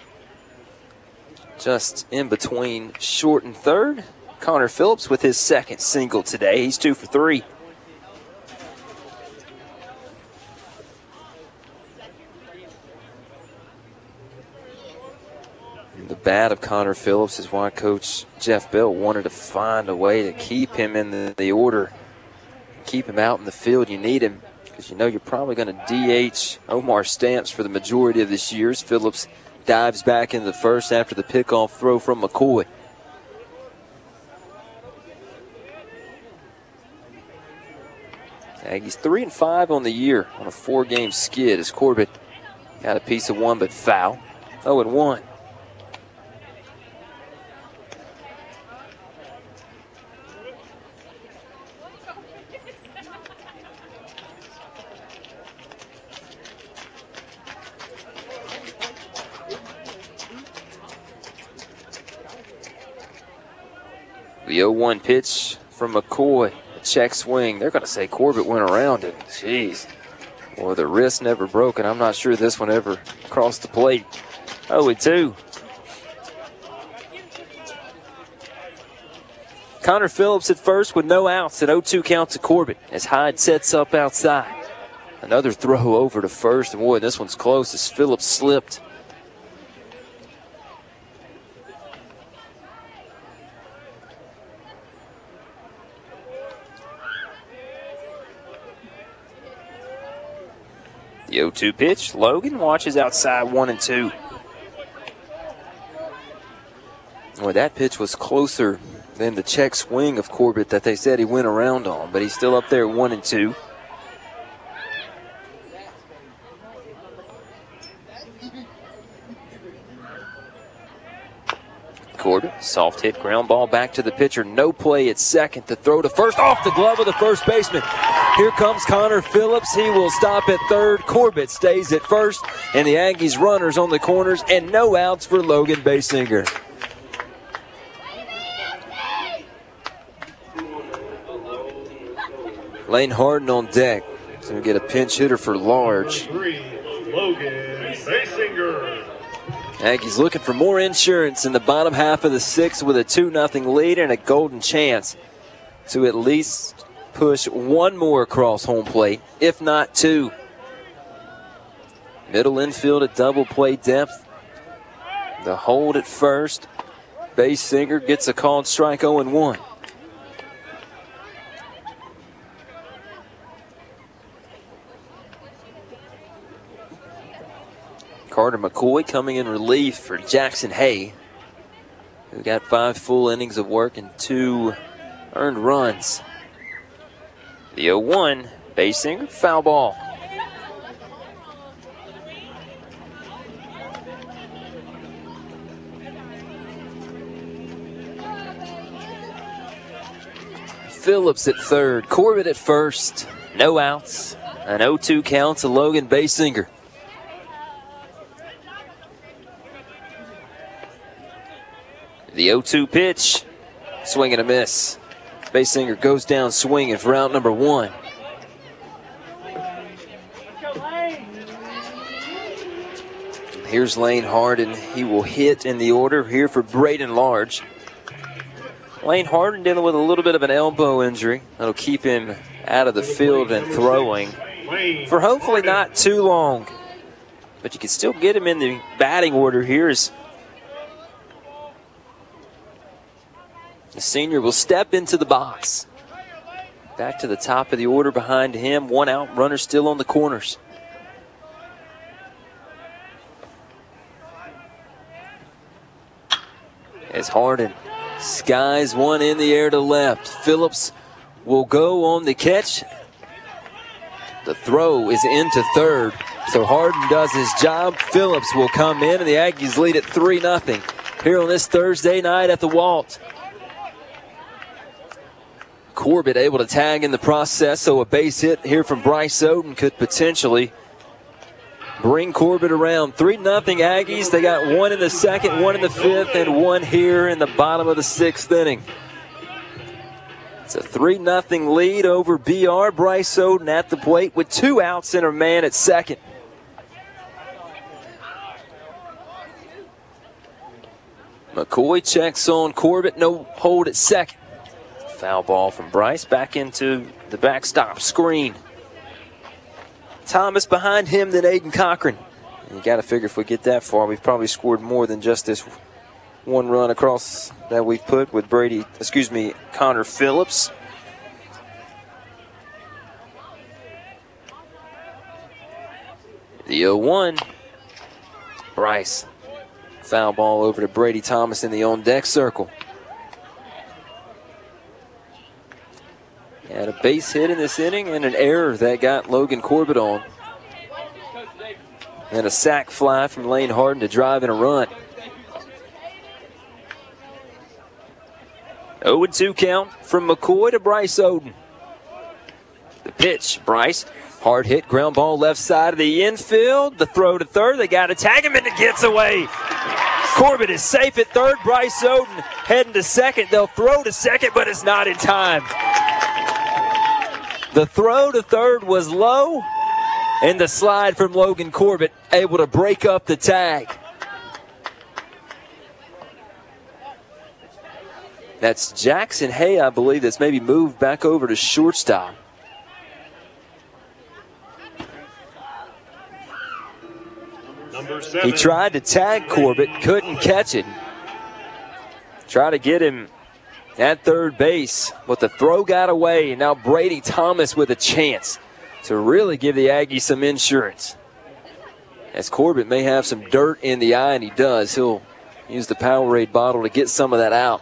Just in between short and third. Connor Phillips with his second single today. He's two for three. The bat of Connor Phillips is why Coach Jeff Bell wanted to find a way to keep him in the, the order, keep him out in the field. You need him because you know you're probably going to DH Omar Stamps for the majority of this year. As Phillips dives back in the first after the pickoff throw from McCoy. Aggies three and five on the year on a four-game skid as Corbett got a piece of one but foul. 0 and one. The 0 1 pitch from McCoy. A check swing. They're going to say Corbett went around it. Jeez. Or the wrist never broken. I'm not sure this one ever crossed the plate. 0 2. Connor Phillips at first with no outs at 0 2 count to Corbett as Hyde sets up outside. Another throw over to first, and boy, this one's close as Phillips slipped. The 0 2 pitch. Logan watches outside 1 and 2. Boy, that pitch was closer than the check swing of Corbett that they said he went around on, but he's still up there one and two. Corbett, soft hit ground ball back to the pitcher. No play at second. The throw to first off the glove of the first baseman. Here comes Connor Phillips. He will stop at third. Corbett stays at first. And the Aggies runners on the corners and no outs for Logan Basinger. Lane Harden on deck. So we get a pinch hitter for large. Logan. Aggies looking for more insurance in the bottom half of the sixth with a 2 0 lead and a golden chance to at least push one more across home plate, if not two. Middle infield at double play depth. The hold at first. Basinger gets a called strike 0 1. Carter McCoy coming in relief for Jackson Hay, who got five full innings of work and two earned runs. The 0 1, Basinger, foul ball. Phillips at third, Corbett at first, no outs, an 0 2 count to Logan Basinger. The 0 2 pitch, swing and a miss. Basinger goes down swinging for out number one. Here's Lane Harden. He will hit in the order here for Braden Large. Lane Harden dealing with a little bit of an elbow injury. That'll keep him out of the field and throwing for hopefully not too long. But you can still get him in the batting order here as the senior will step into the box. Back to the top of the order behind him. One out, runner still on the corners. As Harden skies one in the air to left. Phillips will go on the catch. The throw is into third. So Harden does his job. Phillips will come in, and the Aggies lead at 3 0 here on this Thursday night at the Walt. Corbett able to tag in the process, so a base hit here from Bryce Oden could potentially bring Corbett around. 3 0 Aggies. They got one in the second, one in the fifth, and one here in the bottom of the sixth inning. It's a 3 0 lead over BR. Bryce Oden at the plate with two outs and a man at second. McCoy checks on Corbett, no hold at second. Foul ball from Bryce back into the backstop screen. Thomas behind him than Aiden Cochran. And you got to figure if we get that far, we've probably scored more than just this one run across that we've put with Brady, excuse me, Connor Phillips. The 0 1. Bryce. Foul ball over to Brady Thomas in the on deck circle. Had a base hit in this inning and an error that got Logan Corbett on. And a sac fly from Lane Harden to drive in a run. 0 2 count from McCoy to Bryce Oden. The pitch, Bryce. Hard hit, ground ball left side of the infield. The throw to third. They got to tag him and it gets away. Corbett is safe at third. Bryce Oden heading to second. They'll throw to second, but it's not in time. The throw to third was low, and the slide from Logan Corbett able to break up the tag. That's Jackson Hay, I believe, that's maybe moved back over to shortstop. He tried to tag Corbett, couldn't catch it. Try to get him at third base, but the throw got away. And now Brady Thomas with a chance to really give the Aggies some insurance. As Corbett may have some dirt in the eye, and he does. He'll Use the Powerade bottle to get some of that out.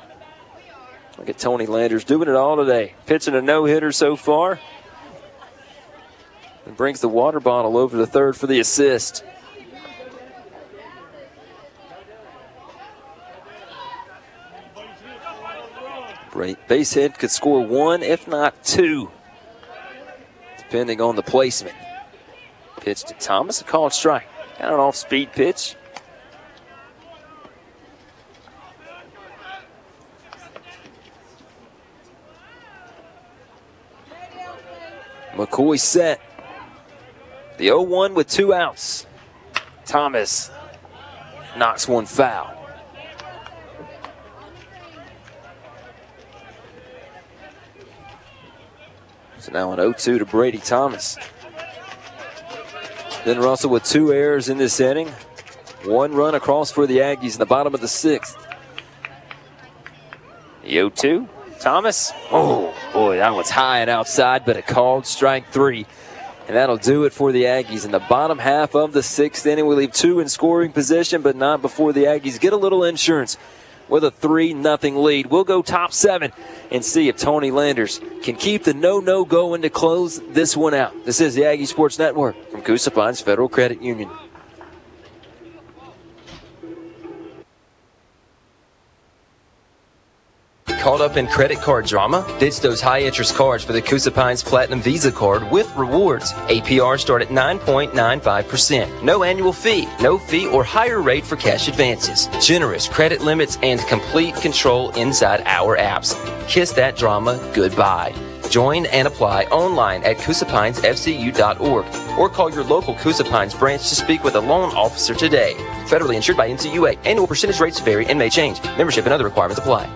Look at Tony Landers doing it all today. Pitching a no hitter so far. And brings the water bottle over to third for the assist. Base hit could score one, if not two, depending on the placement. Pitch to Thomas, a called strike. Got an off speed pitch. McCoy set. The 0 1 with two outs. Thomas knocks one foul. So now an 0 2 to Brady Thomas. Ben Russell with two errors in this inning. One run across for the Aggies in the bottom of the sixth. The 0 2. Thomas. Oh, boy, that one's high and outside, but a called strike three. And that'll do it for the Aggies in the bottom half of the sixth inning. We leave two in scoring position, but not before the Aggies get a little insurance with a 3 nothing lead. We'll go top seven and see if Tony Landers can keep the no no going to close this one out. This is the Aggie Sports Network from Coosa Pines Federal Credit Union. Caught up in credit card drama? Ditch those high interest cards for the Coosa Pines Platinum Visa card with rewards. APR start at 9.95%. No annual fee, no fee or higher rate for cash advances. Generous credit limits and complete control inside our apps. Kiss that drama goodbye. Join and apply online at CoosaPinesFCU.org or call your local Coosa Pines branch to speak with a loan officer today. Federally insured by NCUA. Annual percentage rates vary and may change. Membership and other requirements apply.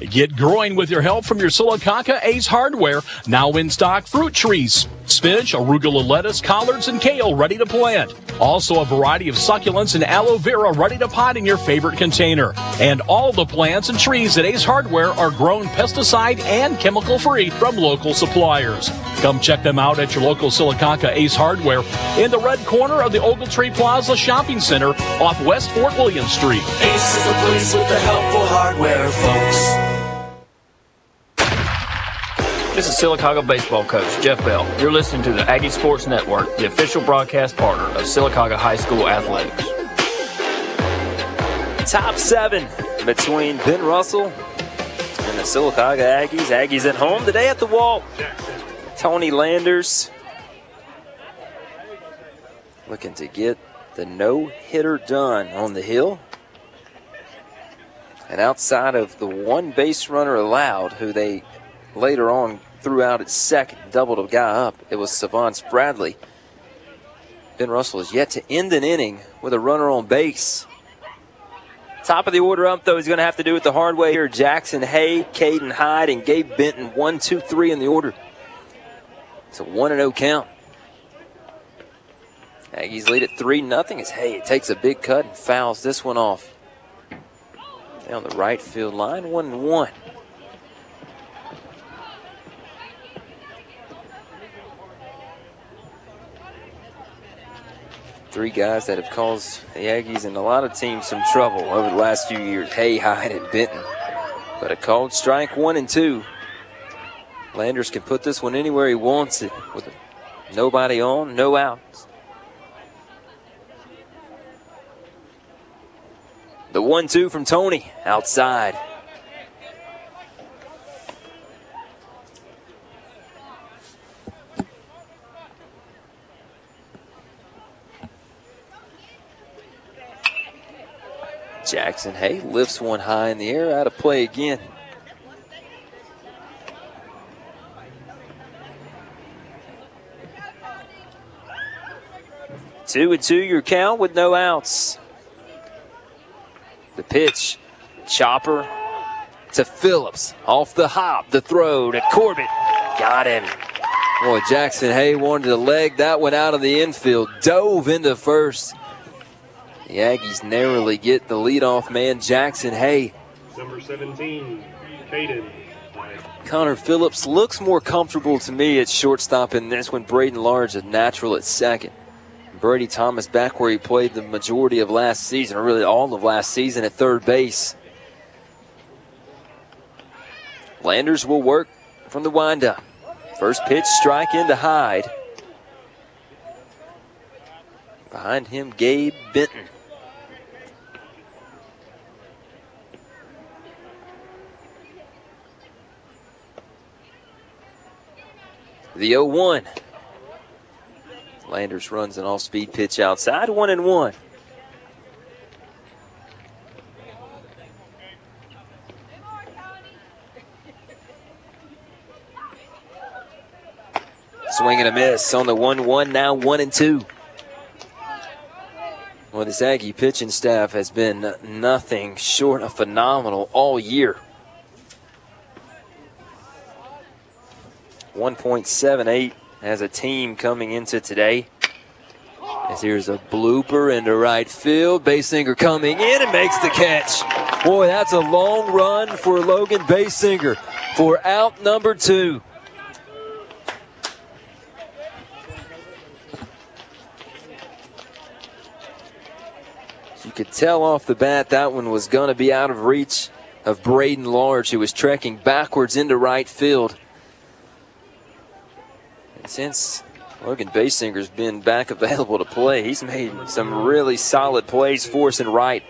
Get growing with your help from your Sylacauga Ace Hardware. Now in stock fruit trees, spinach, arugula lettuce, collards, and kale ready to plant. Also a variety of succulents and aloe vera ready to pot in your favorite container. And all the plants and trees at Ace Hardware are grown pesticide and chemical free from local suppliers. Come check them out at your local Sylacauga Ace Hardware in the red corner of the Ogletree Plaza Shopping Center off West Fort William Street. Ace is the place with the helpful hardware, folks. This is Sylacauga baseball coach Jeff Bell. You're listening to the Aggie Sports Network, the official broadcast partner of Sylacauga High School athletics. Top seven between Ben Russell and the Sylacauga Aggies. Aggies at home today at the wall. Tony Landers looking to get the no hitter done on the hill. And outside of the one base runner allowed, who they later on threw out at second, doubled a guy up, it was Savant Bradley. Ben Russell is yet to end an inning with a runner on base. Top of the order up, though, he's going to have to do it the hard way here. Jackson Hay, Caden Hyde, and Gabe Benton, one, two, three in the order. It's a 1 0 count. Aggies lead at 3 nothing as Hay takes a big cut and fouls this one off. Down the right field line, 1 and 1. Three guys that have caused the Aggies and a lot of teams some trouble over the last few years. Hay, Hyde, and Benton. But a called strike one and two. Landers can put this one anywhere he wants it with nobody on, no outs. The one two from Tony outside. Jackson Hay lifts one high in the air, out of play again. Two and two, your count with no outs. The pitch, chopper to Phillips, off the hop, the throw to Corbett, got him. Boy, Jackson Hay wanted to leg that one out of the infield, dove into first. The Aggies narrowly get the leadoff man, Jackson Hay. Number 17, Caden. Connor Phillips looks more comfortable to me at shortstop in this one. Braden Large a natural at second. Brady Thomas back where he played the majority of last season, or really all of last season at third base. Landers will work from the windup. First pitch, strike into Hyde. Behind him, Gabe Benton. The 0 1. Landers runs an off speed pitch outside, 1 and 1. Swing and a miss on the 1 1, now 1 and 2. Well, this Aggie pitching staff has been nothing short of phenomenal all year. 1.78 as a team coming into today. As here's a blooper into right field. Basinger coming in and makes the catch. Boy, that's a long run for Logan Basinger for out number two. You could tell off the bat that one was going to be out of reach of Braden Large, who was trekking backwards into right field. And since Logan Basinger's been back available to play, he's made some really solid plays for us in right.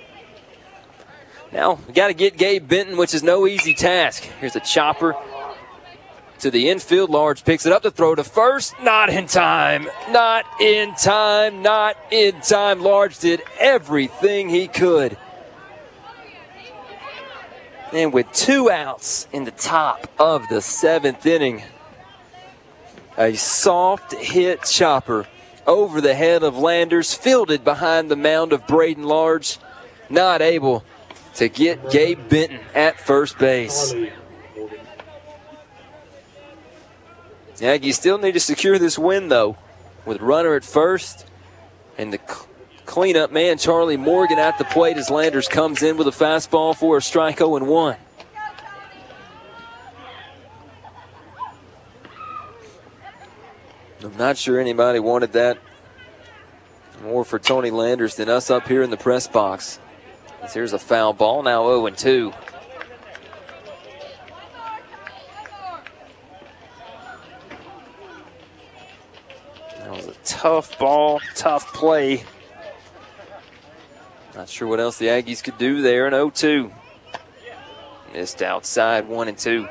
Now, we got to get Gabe Benton, which is no easy task. Here's a chopper to the infield. Large picks it up to throw to first. Not in time. Not in time. Not in time. Large did everything he could. And with two outs in the top of the seventh inning, a soft hit chopper over the head of Landers, fielded behind the mound of Braden Large, not able to get Gabe Benton at first base. Aggies still need to secure this win, though, with runner at first and the cl- cleanup man, Charlie Morgan, at the plate as Landers comes in with a fastball for a strike 0 1. I'm not sure anybody wanted that more for Tony Landers than us up here in the press box. As here's a foul ball, now 0 2. That was a tough ball, tough play. Not sure what else the Aggies could do there in 0 2. Missed outside 1 and 2.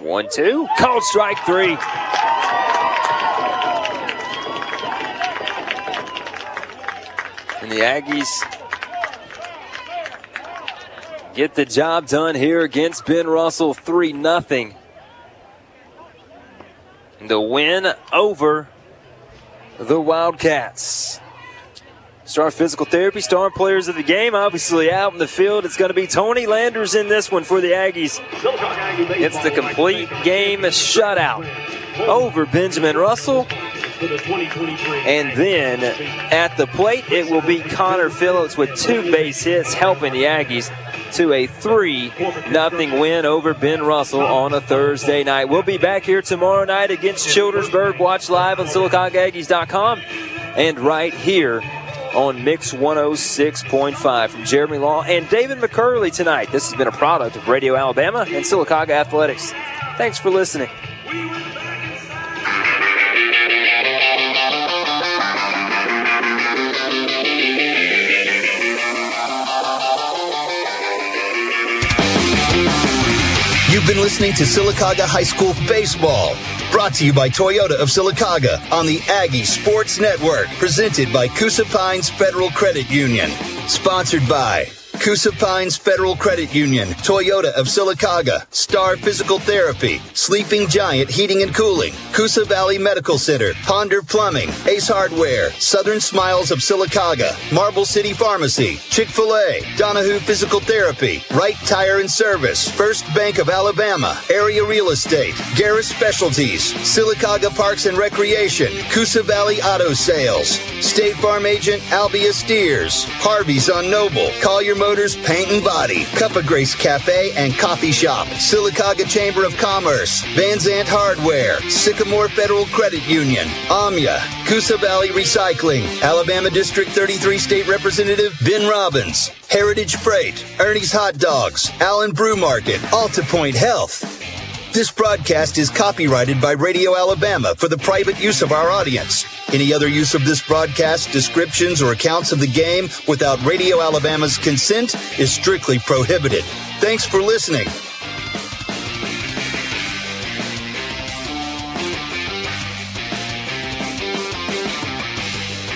One, two. Called strike three. And the Aggies get the job done here against Ben Russell 3 0. The win over the Wildcats. Star Physical Therapy, star players of the game, obviously out in the field. It's going to be Tony Landers in this one for the Aggies. It's the complete game shutout over Benjamin Russell. And then at the plate, it will be Connor Phillips with two base hits, helping the Aggies to a 3 nothing win over Ben Russell on a Thursday night. We'll be back here tomorrow night against Childersburg. Watch live on SylacaugaAggies.com and right here on Mix 106.5 from Jeremy Law and David McCurley tonight. This has been a product of Radio Alabama and Sylacauga Athletics. Thanks for listening. You've been listening to Sylacauga High School Baseball, brought to you by Toyota of Sylacauga on the Aggie Sports Network, presented by Coosa Pines Federal Credit Union, sponsored by Coosa Pines Federal Credit Union, Toyota of Sylacauga, Star Physical Therapy, Sleeping Giant Heating and Cooling, Coosa Valley Medical Center, Ponder Plumbing, Ace Hardware, Southern Smiles of Sylacauga, Marble City Pharmacy, Chick-fil-A, Donahue Physical Therapy, Wright Tire and Service, First Bank of Alabama, Area Real Estate, Garris Specialties, Sylacauga Parks and Recreation, Coosa Valley Auto Sales, State Farm Agent Albia Steers, Harvey's on Noble, Collier Motors Paint and Body, Cup of Grace Cafe and Coffee Shop, Sylacauga Chamber of Commerce, Van Zant Hardware, Sycamore Federal Credit Union, Amya, Coosa Valley Recycling, Alabama District 33 State Representative Ben Robbins, Heritage Freight, Ernie's Hot Dogs, Allen Brew Market, AltaPointe Health. This broadcast is copyrighted by Radio Alabama for the private use of our audience. Any other use of this broadcast, descriptions, or accounts of the game without Radio Alabama's consent is strictly prohibited. Thanks for listening.